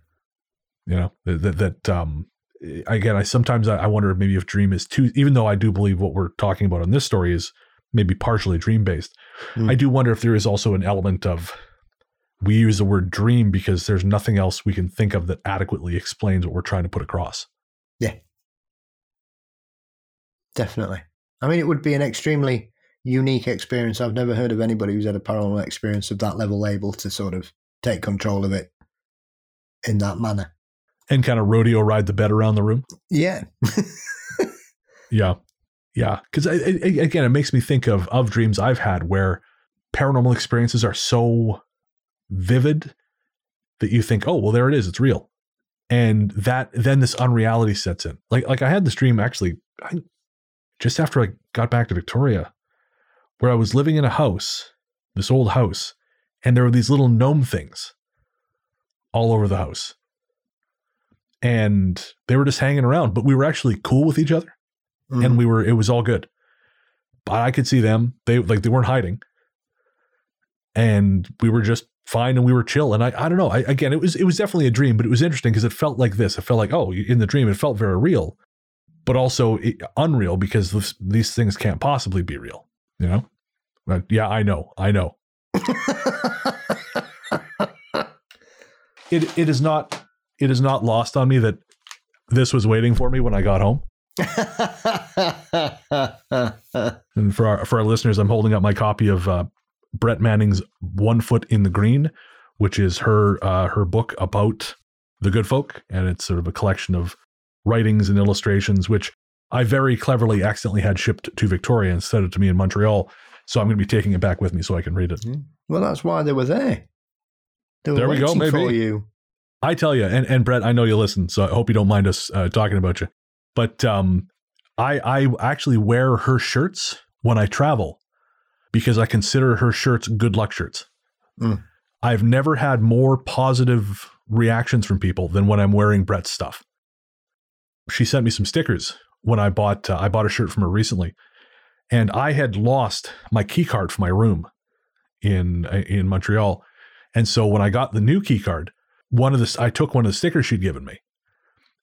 You know that that, that um again, I sometimes I, wonder maybe if dream is too, even though I do believe what we're talking about on this story is maybe partially dream based. Mm. I do wonder if there is also an element of we use the word dream because there's nothing else we can think of that adequately explains what we're trying to put across. Yeah. Definitely. I mean, it would be an extremely unique experience. I've never heard of anybody who's had a parallel experience of that level able to sort of take control of it in that manner. And kind of rodeo ride the bed around the room. Yeah. <laughs> Yeah. Yeah. Because again, it makes me think of, of dreams I've had where paranormal experiences are so vivid that you think, oh, well, there it is. It's real. And that then this unreality sets in. Like, like I had this dream actually I, just after I got back to Victoria, where I was living in a house, this old house, and there were these little gnome things all over the house. And they were just hanging around, but we were actually cool with each other Mm. and we were it was all good. But i could see them they like they weren't hiding. And we were just fine and we were chill and i i don't know I, again it was it was definitely a dream but it was interesting because it felt like this it felt like oh in the dream it felt very real but also it, unreal because this, these things can't possibly be real you know? But yeah i know i know. <laughs> It it is not it is not lost on me that this was waiting for me when i got home <laughs> And for our for our listeners, I'm holding up my copy of uh, Brett Manning's One Foot in the Green, which is her uh, her book about the good folk, and it's sort of a collection of writings and illustrations, which I very cleverly accidentally had shipped to Victoria and sent it to me in Montreal. So I'm going to be taking it back with me so I can read it. well, that's why they were there. They were There we go, waiting for maybe. you. I tell you, and, and Brett, I know you listen, so I hope you don't mind us uh, talking about you. But um, I I actually wear her shirts when I travel because I consider her shirts good luck shirts. Mm. I've never had more positive reactions from people than when I'm wearing Brett's stuff. She sent me some stickers when I bought uh, I bought a shirt from her recently, and I had lost my key card for my room in in Montreal, and so when I got the new key card, one of the I took one of the stickers she'd given me,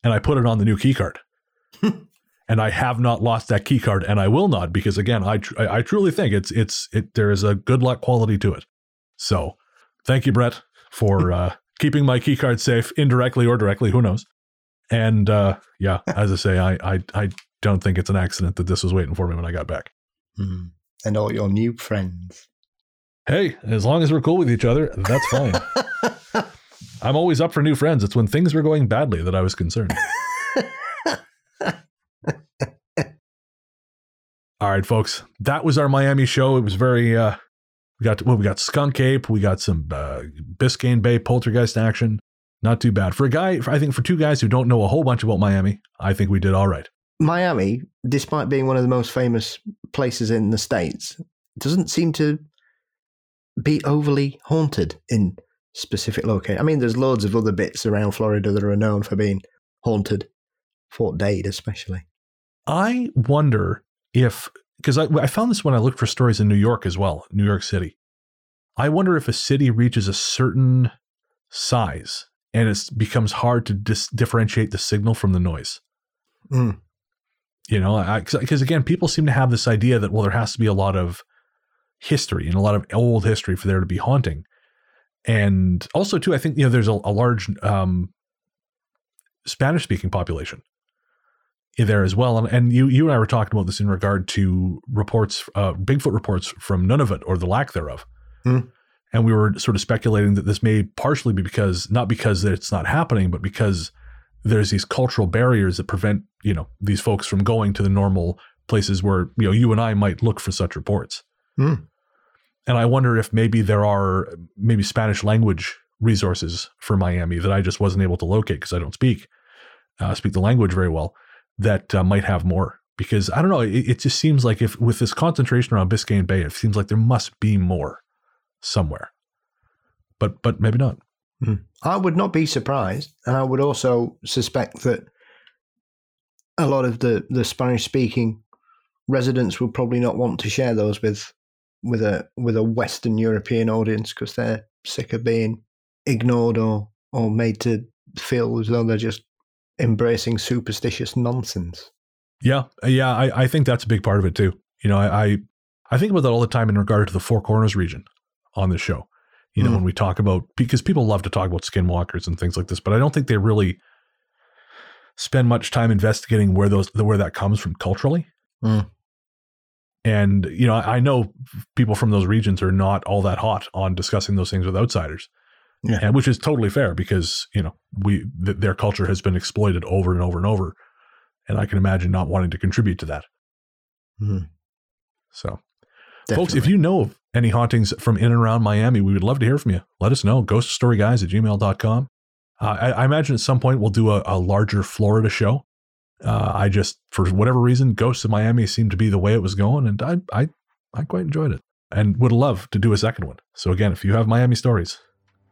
and I put it on the new key card. <laughs> and I have not lost that key card, and I will not because again, I tr- I truly think it's it's it there is a good luck quality to it. So, thank you, Brett, for <laughs> uh, keeping my key card safe, indirectly or directly, who knows. And uh, yeah, as I say, I, I I don't think it's an accident that this was waiting for me when I got back. Mm. And all your new friends. Hey, as long as we're cool with each other, that's fine. <laughs> I'm always up for new friends. It's when things were going badly that I was concerned. <laughs> All right, folks. That was our Miami show. It was very uh we got well, we got Skunk Ape, we got some uh Biscayne Bay poltergeist action. Not too bad. For a guy, I think for two guys who don't know a whole bunch about Miami, I think we did all right. Miami, despite being one of the most famous places in the States, doesn't seem to be overly haunted in specific location. I mean, there's loads of other bits around Florida that are known for being haunted. Fort Dade, especially. I wonder if because I, I found this when I looked for stories in New York as well, New York City. I wonder if a city reaches a certain size and it becomes hard to dis- differentiate the signal from the noise. Mm. You know, because again, people seem to have this idea that well, there has to be a lot of history and a lot of old history for there to be haunting, and also too, I think you know there's a, a large um, Spanish-speaking population there as well. And, and you you and I were talking about this in regard to reports, uh, Bigfoot reports from Nunavut or the lack thereof. Mm. And we were sort of speculating that this may partially be because not because it's not happening, but because there's these cultural barriers that prevent you know these folks from going to the normal places where you know you and I might look for such reports. Mm. And I wonder if maybe there are maybe Spanish language resources for Miami that I just wasn't able to locate because I don't speak uh, speak the language very well that uh, might have more because I don't know. It, it, just seems like if with this concentration around Biscayne Bay, it seems like there must be more somewhere, but but maybe not. Mm. I would not be surprised, and I would also suspect that a lot of the the Spanish speaking residents would probably not want to share those with with a with a Western European audience because they're sick of being ignored or or made to feel as though they're just embracing superstitious nonsense. Yeah, uh, yeah, I, I think that's a big part of it too. You know, I, I, I think about that all the time in regard to the Four Corners region on this show. You know, mm. when we talk about because people love to talk about skinwalkers and things like this, but I don't think they really spend much time investigating where those where that comes from culturally. Mm. And you know, I know people from those regions are not all that hot on discussing those things with outsiders. Yeah. And which is totally fair because, you know, we th- their culture has been exploited over and over and over. And I can imagine not wanting to contribute to that. Mm. So, Definitely. folks, if you know of any hauntings from in and around Miami, we would love to hear from you. Let us know. Ghoststoryguys at gmail.com. Uh, I, I, imagine at some point we'll do a, a larger Florida show. Uh, I just, for whatever reason, Ghosts of Miami seemed to be the way it was going, and I, I, I quite enjoyed it, and would love to do a second one. So again, if you have Miami stories,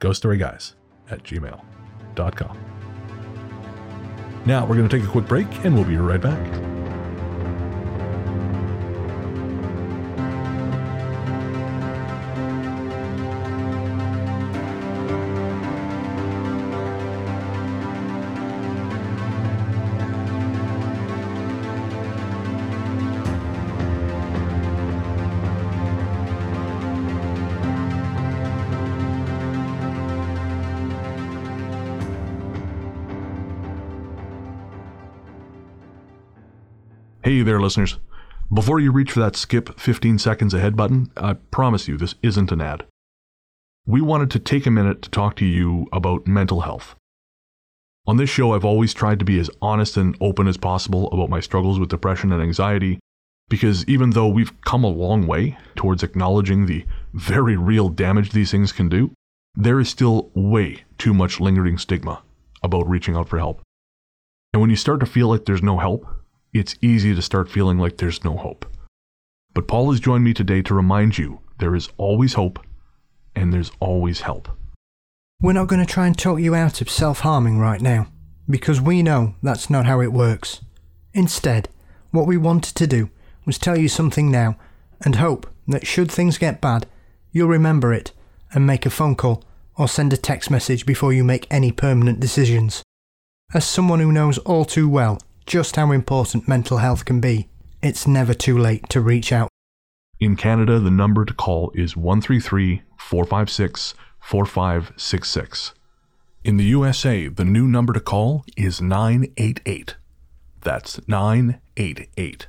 ghoststoryguys at gmail.com. Now we're going to take a quick break and we'll be right back. Listeners. Before you reach for that skip 15 seconds ahead button, I promise you this isn't an ad. We wanted to take a minute to talk to you about mental health. On this show, I've always tried to be as honest and open as possible about my struggles with depression and anxiety, because even though we've come a long way towards acknowledging the very real damage these things can do, there is still way too much lingering stigma about reaching out for help. And when you start to feel like there's no help, it's easy to start feeling like there's no hope. But Paul has joined me today to remind you there is always hope and there's always help. We're not going to try and talk you out of self harming right now, because we know that's not how it works. Instead, what we wanted to do was tell you something now and hope that should things get bad, you'll remember it and make a phone call or send a text message before you make any permanent decisions. As someone who knows all too well just how important mental health can be, it's never too late to reach out. In Canada, the number to call is 133 456 4566. In the USA, the new number to call is 988. That's 988.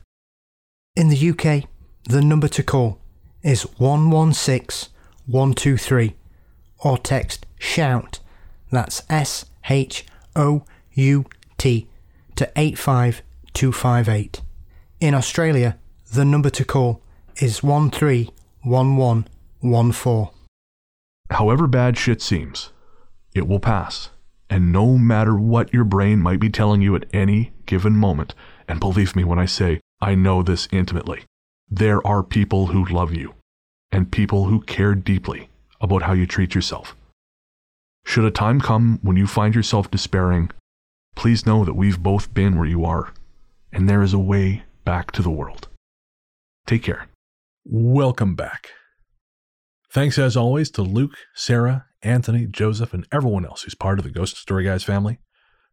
In the UK, the number to call is 116 123 or text SHOUT That's S H O U T to 85258. In Australia, the number to call is 131114. However bad shit seems, it will pass. And no matter what your brain might be telling you at any given moment, and believe me when I say I know this intimately, there are people who love you and people who care deeply about how you treat yourself. Should a time come when you find yourself despairing, please know that we've both been where you are, and there is a way back to the world. Take care. Welcome back. Thanks as always to Luke, Sarah, Anthony, Joseph, and everyone else who's part of the Ghost Story Guys family.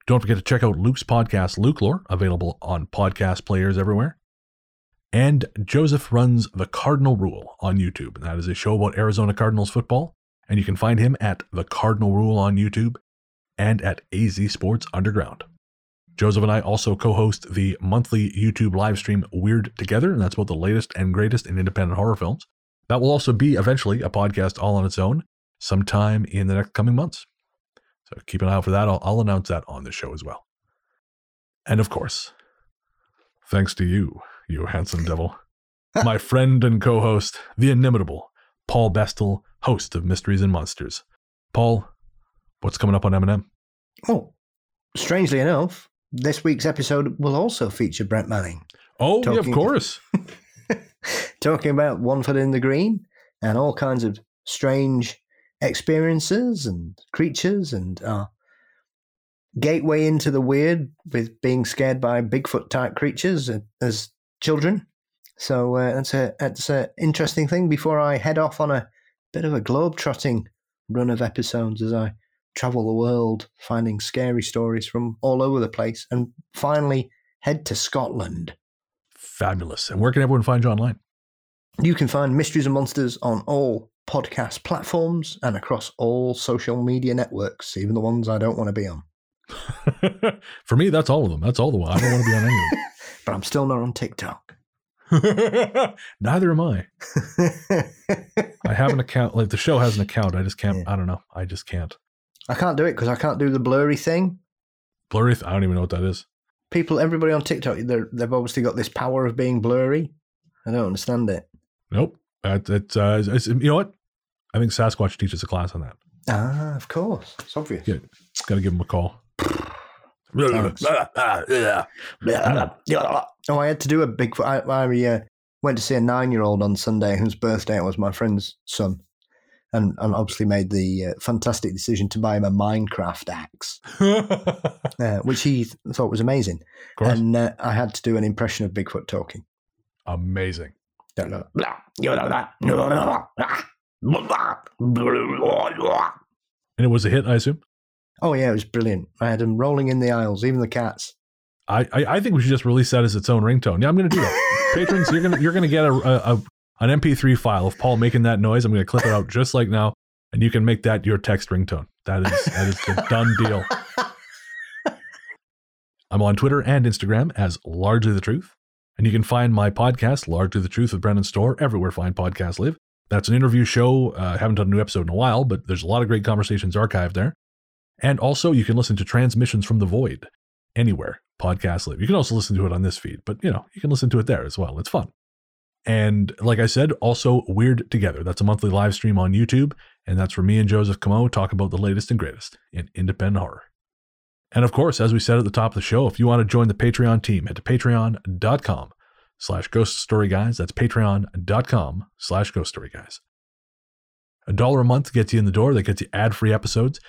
Don't forget to check out Luke's podcast, Luke Lore, available on podcast players everywhere. And Joseph runs The Cardinal Rule on YouTube. That is a show about Arizona Cardinals football. And you can find him at The Cardinal Rule on YouTube and at AZ Sports Underground. Joseph and I also co host the monthly YouTube live stream Weird Together, and that's about the latest and greatest in independent horror films. That will also be eventually a podcast all on its own sometime in the next coming months. So keep an eye out for that. I'll, I'll announce that on the show as well. And of course, thanks to you, you handsome devil, <laughs> my friend and co host, the inimitable Paul Bestel, host of Mysteries and Monsters. Paul, what's coming up on M&M? Oh, strangely enough, this week's episode will also feature Brett Manning. Oh, yeah, of course. <laughs> talking about One Foot in the Green and all kinds of strange experiences and creatures and uh, gateway into the weird with being scared by Bigfoot type creatures as children. So uh, that's a that's an interesting thing. Before I head off on a bit of a globe trotting run of episodes as I travel the world, finding scary stories from all over the place, and finally head to Scotland. Fabulous. And where can everyone find you online? You can find Mysteries and Monsters on all podcast platforms and across all social media networks, even the ones I don't want to be on. <laughs> For me, that's all of them. That's all the one. I don't want to be on any <laughs> But I'm still not on TikTok. <laughs> Neither am I. I have an account. Like the show has an account. I just can't. Yeah. I don't know. I just can't. I can't do it because I can't do the blurry thing. Blurry. Th- I don't even know what that is. People, everybody on TikTok, they're, they've obviously got this power of being blurry. I don't understand it. Nope. It, it's, uh, it's, you know what? I think Sasquatch teaches a class on that. Ah, of course. It's obvious. Yeah. Got to give him a call. <laughs> Oh, I had to do a big. I, I uh, went to see a nine-year-old on Sunday whose birthday it was my friend's son, and, and obviously made the uh, fantastic decision to buy him a Minecraft axe, <laughs> uh, which he th- thought was amazing. And uh, I had to do an impression of Bigfoot talking. Amazing. And it was a hit, I assume. Oh yeah, it was brilliant. I had him rolling in the aisles, even the cats. I, I, I think we should just release that as its own ringtone. Yeah, I'm going to do that. <laughs> Patrons, you're gonna you're gonna get a, a, a an MP3 file of Paul making that noise. I'm going to clip it out just like now, and you can make that your text ringtone. That is that is the done deal. <laughs> I'm on Twitter and Instagram as Largely the Truth, and you can find my podcast, Largely the Truth with Brennan Storr, everywhere fine podcasts live. That's an interview show. Uh, haven't done a new episode in a while, but there's a lot of great conversations archived there. And also, you can listen to Transmissions from the Void anywhere podcasts live. You can also listen to it on this feed, but you know, you can listen to it there as well. It's fun. And like I said, also Weird Together. That's a monthly live stream on YouTube, and that's where me and Joseph Camo talk about the latest and greatest in independent horror. And of course, as we said at the top of the show, if you want to join the Patreon team, head to patreon.com slash ghost story guys. That's patreon.com slash ghost story guys. A dollar a month gets you in the door. That gets you ad-free episodes.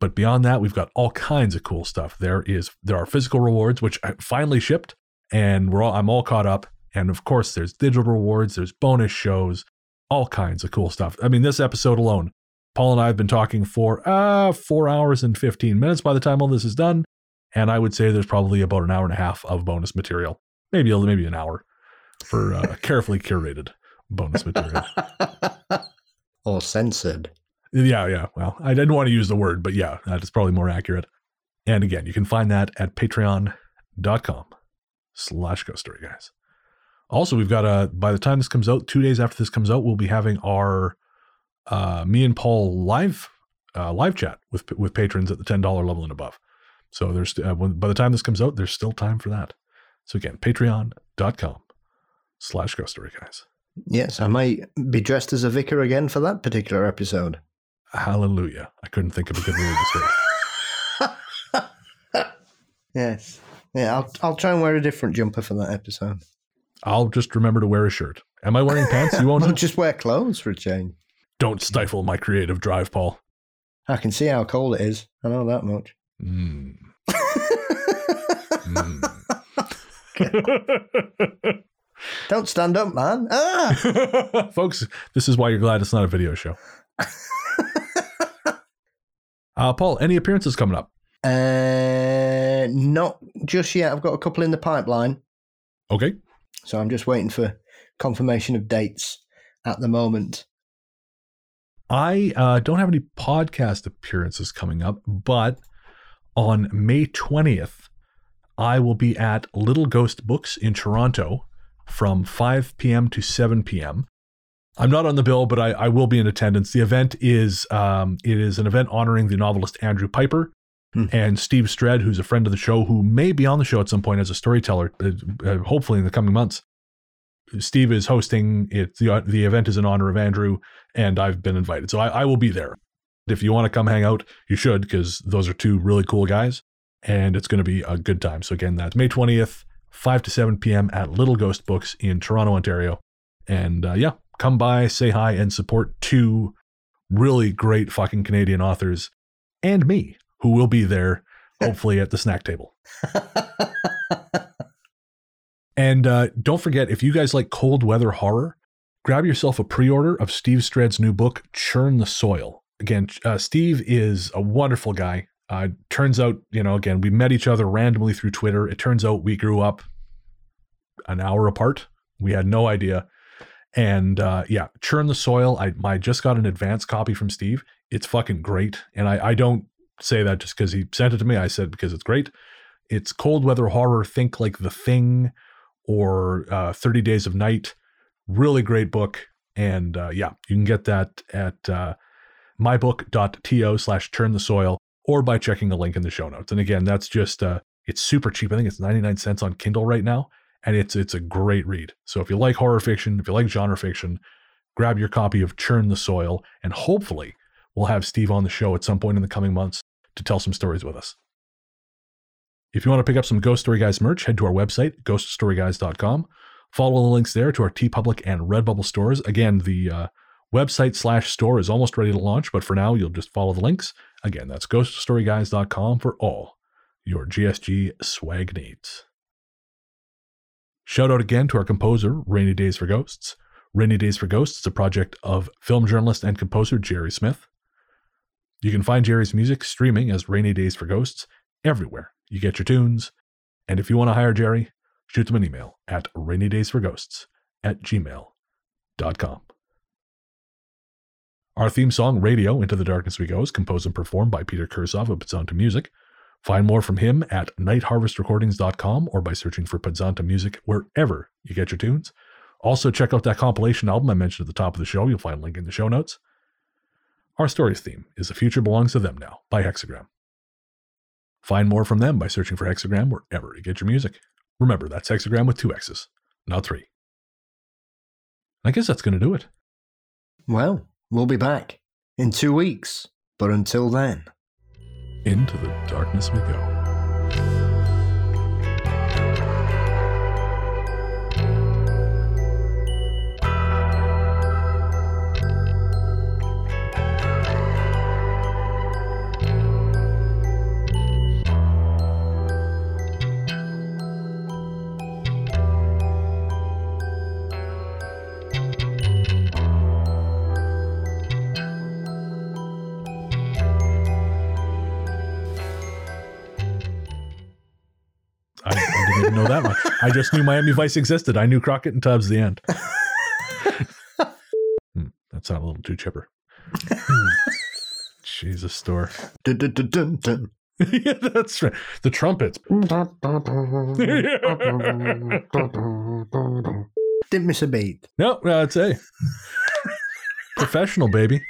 But beyond that, we've got all kinds of cool stuff. There is there are physical rewards which I finally shipped, and we're all I'm all caught up. And of course, there's digital rewards, there's bonus shows, all kinds of cool stuff. I mean, this episode alone, Paul and I have been talking for uh four hours and 15 minutes by the time all this is done. And I would say there's probably about an hour and a half of bonus material, maybe a- maybe an hour for uh, <laughs> carefully curated bonus material. <laughs> or censored. Yeah, yeah. Well, I didn't want to use the word, but yeah, that is probably more accurate. And again, you can find that at patreon.com slash ghost story guys. Also, we've got a by the time this comes out, two days after this comes out, we'll be having our uh me and Paul live uh, live chat with with patrons at the ten dollar level and above. So there's uh, when, by the time this comes out, there's still time for that. So again, patreon.com slash ghost story guys. Yes, I might be dressed as a vicar again for that particular episode. Hallelujah. I couldn't think of a good word to say. <laughs> Yes. Yeah, I'll I'll try and wear a different jumper for that episode. I'll just remember to wear a shirt. Am I wearing pants? You won't <laughs> just wear clothes for a change. Don't stifle my creative drive, Paul. I can see how cold it is. I know that much. Mm. Mm. <laughs> <laughs> Don't stand up, man. Ah! Folks, this is why you're glad it's not a video show. Uh, Paul, any appearances coming up? Uh, not just yet. I've got a couple in the pipeline, Okay. So I'm just waiting for confirmation of dates at the moment. I uh, don't have any podcast appearances coming up, but on May 20th, I will be at Little Ghost Books in Toronto from 5 p.m. to 7 p.m. I'm not on the bill, but I, I will be in attendance. The event is um, it is an event honoring the novelist Andrew Pyper Hmm. and Steve Stred, who's a friend of the show, who may be on the show at some point as a storyteller, uh, uh, hopefully in the coming months. Steve is hosting it. The, the event is in honor of Andrew, and I've been invited. So I, I will be there. If you want to come hang out, you should, because those are two really cool guys, and it's going to be a good time. So again, that's May 20th, 5 to 7 p.m. at Little Ghost Books in Toronto, Ontario. And uh, yeah, come by, say hi, and support two really great fucking Canadian authors and me, who will be there, <laughs> hopefully at the snack table. And uh, don't forget, if you guys like cold weather horror, grab yourself a pre order of Steve Stred's new book, Churn the Soil. Again, uh, Steve is a wonderful guy. Uh, turns out, you know, again, we met each other randomly through Twitter. It turns out we grew up an hour apart. We had no idea. And uh, yeah, Churn the Soil. I, I just got an advance copy from Steve. It's fucking great. And I, I don't say that just because he sent it to me. I said because it's great. It's cold weather horror. Think like The Thing or uh, 30 Days of Night. Really great book. And uh, yeah, you can get that at uh, mybook.to slash churn the soil or by checking the link in the show notes. And again, that's just, uh, it's super cheap. I think it's 99 cents on Kindle right now. And it's it's a great read. So if you like horror fiction, if you like genre fiction, grab your copy of Churn the Soil, and hopefully we'll have Steve on the show at some point in the coming months to tell some stories with us. If you want to pick up some Ghost Story Guys merch, head to our website, ghoststoryguys.com. Follow the links there to our TeePublic and Redbubble stores. Again, the uh, website slash store is almost ready to launch, but for now, you'll just follow the links. Again, that's ghoststoryguys.com for all your GSG swag needs. Shout out again to our composer, Rainy Days for Ghosts. Rainy Days for Ghosts is a project of film journalist and composer Jerry Smith. You can find Jerry's music streaming as Rainy Days for Ghosts everywhere you get your tunes. And if you want to hire Jerry, shoot them an email at rainydaysforghosts at gmail.com. Our theme song, Radio Into the Darkness We Go, is composed and performed by Peter Kursov of Podzontom Music. Find more from him at nightharvestrecordings.com or by searching for Podzontom Music wherever you get your tunes. Also, check out that compilation album I mentioned at the top of the show. You'll find a link in the show notes. Our story's theme is The Future Belongs to Them Now by Hexxagram. Find more from them by searching for Hexxagram wherever you get your music. Remember, that's Hexxagram with two X's, not three. I guess that's going to do it. Well, we'll be back in two weeks, but until then. Into the darkness we go. I just knew Miami Vice existed. I knew Crockett and Tubbs. The end. <laughs> Hmm, that sounded a little too chipper. Hmm. <laughs> Jesus, Storr. Dun, dun, dun, dun, dun. <laughs> yeah, that's right. The trumpets. Didn't miss a beat. no, that's a professional baby.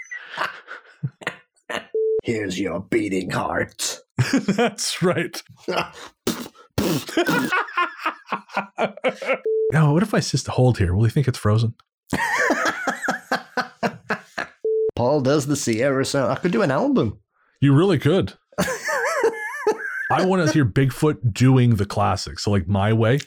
Here's your beating heart. That's right. <laughs> Now, what if I assist a hold here? Will he think it's frozen? <laughs> Paul does the Sierra sound. I could do an album. You really could. <laughs> I want to hear Bigfoot doing the classics. So, like, my way.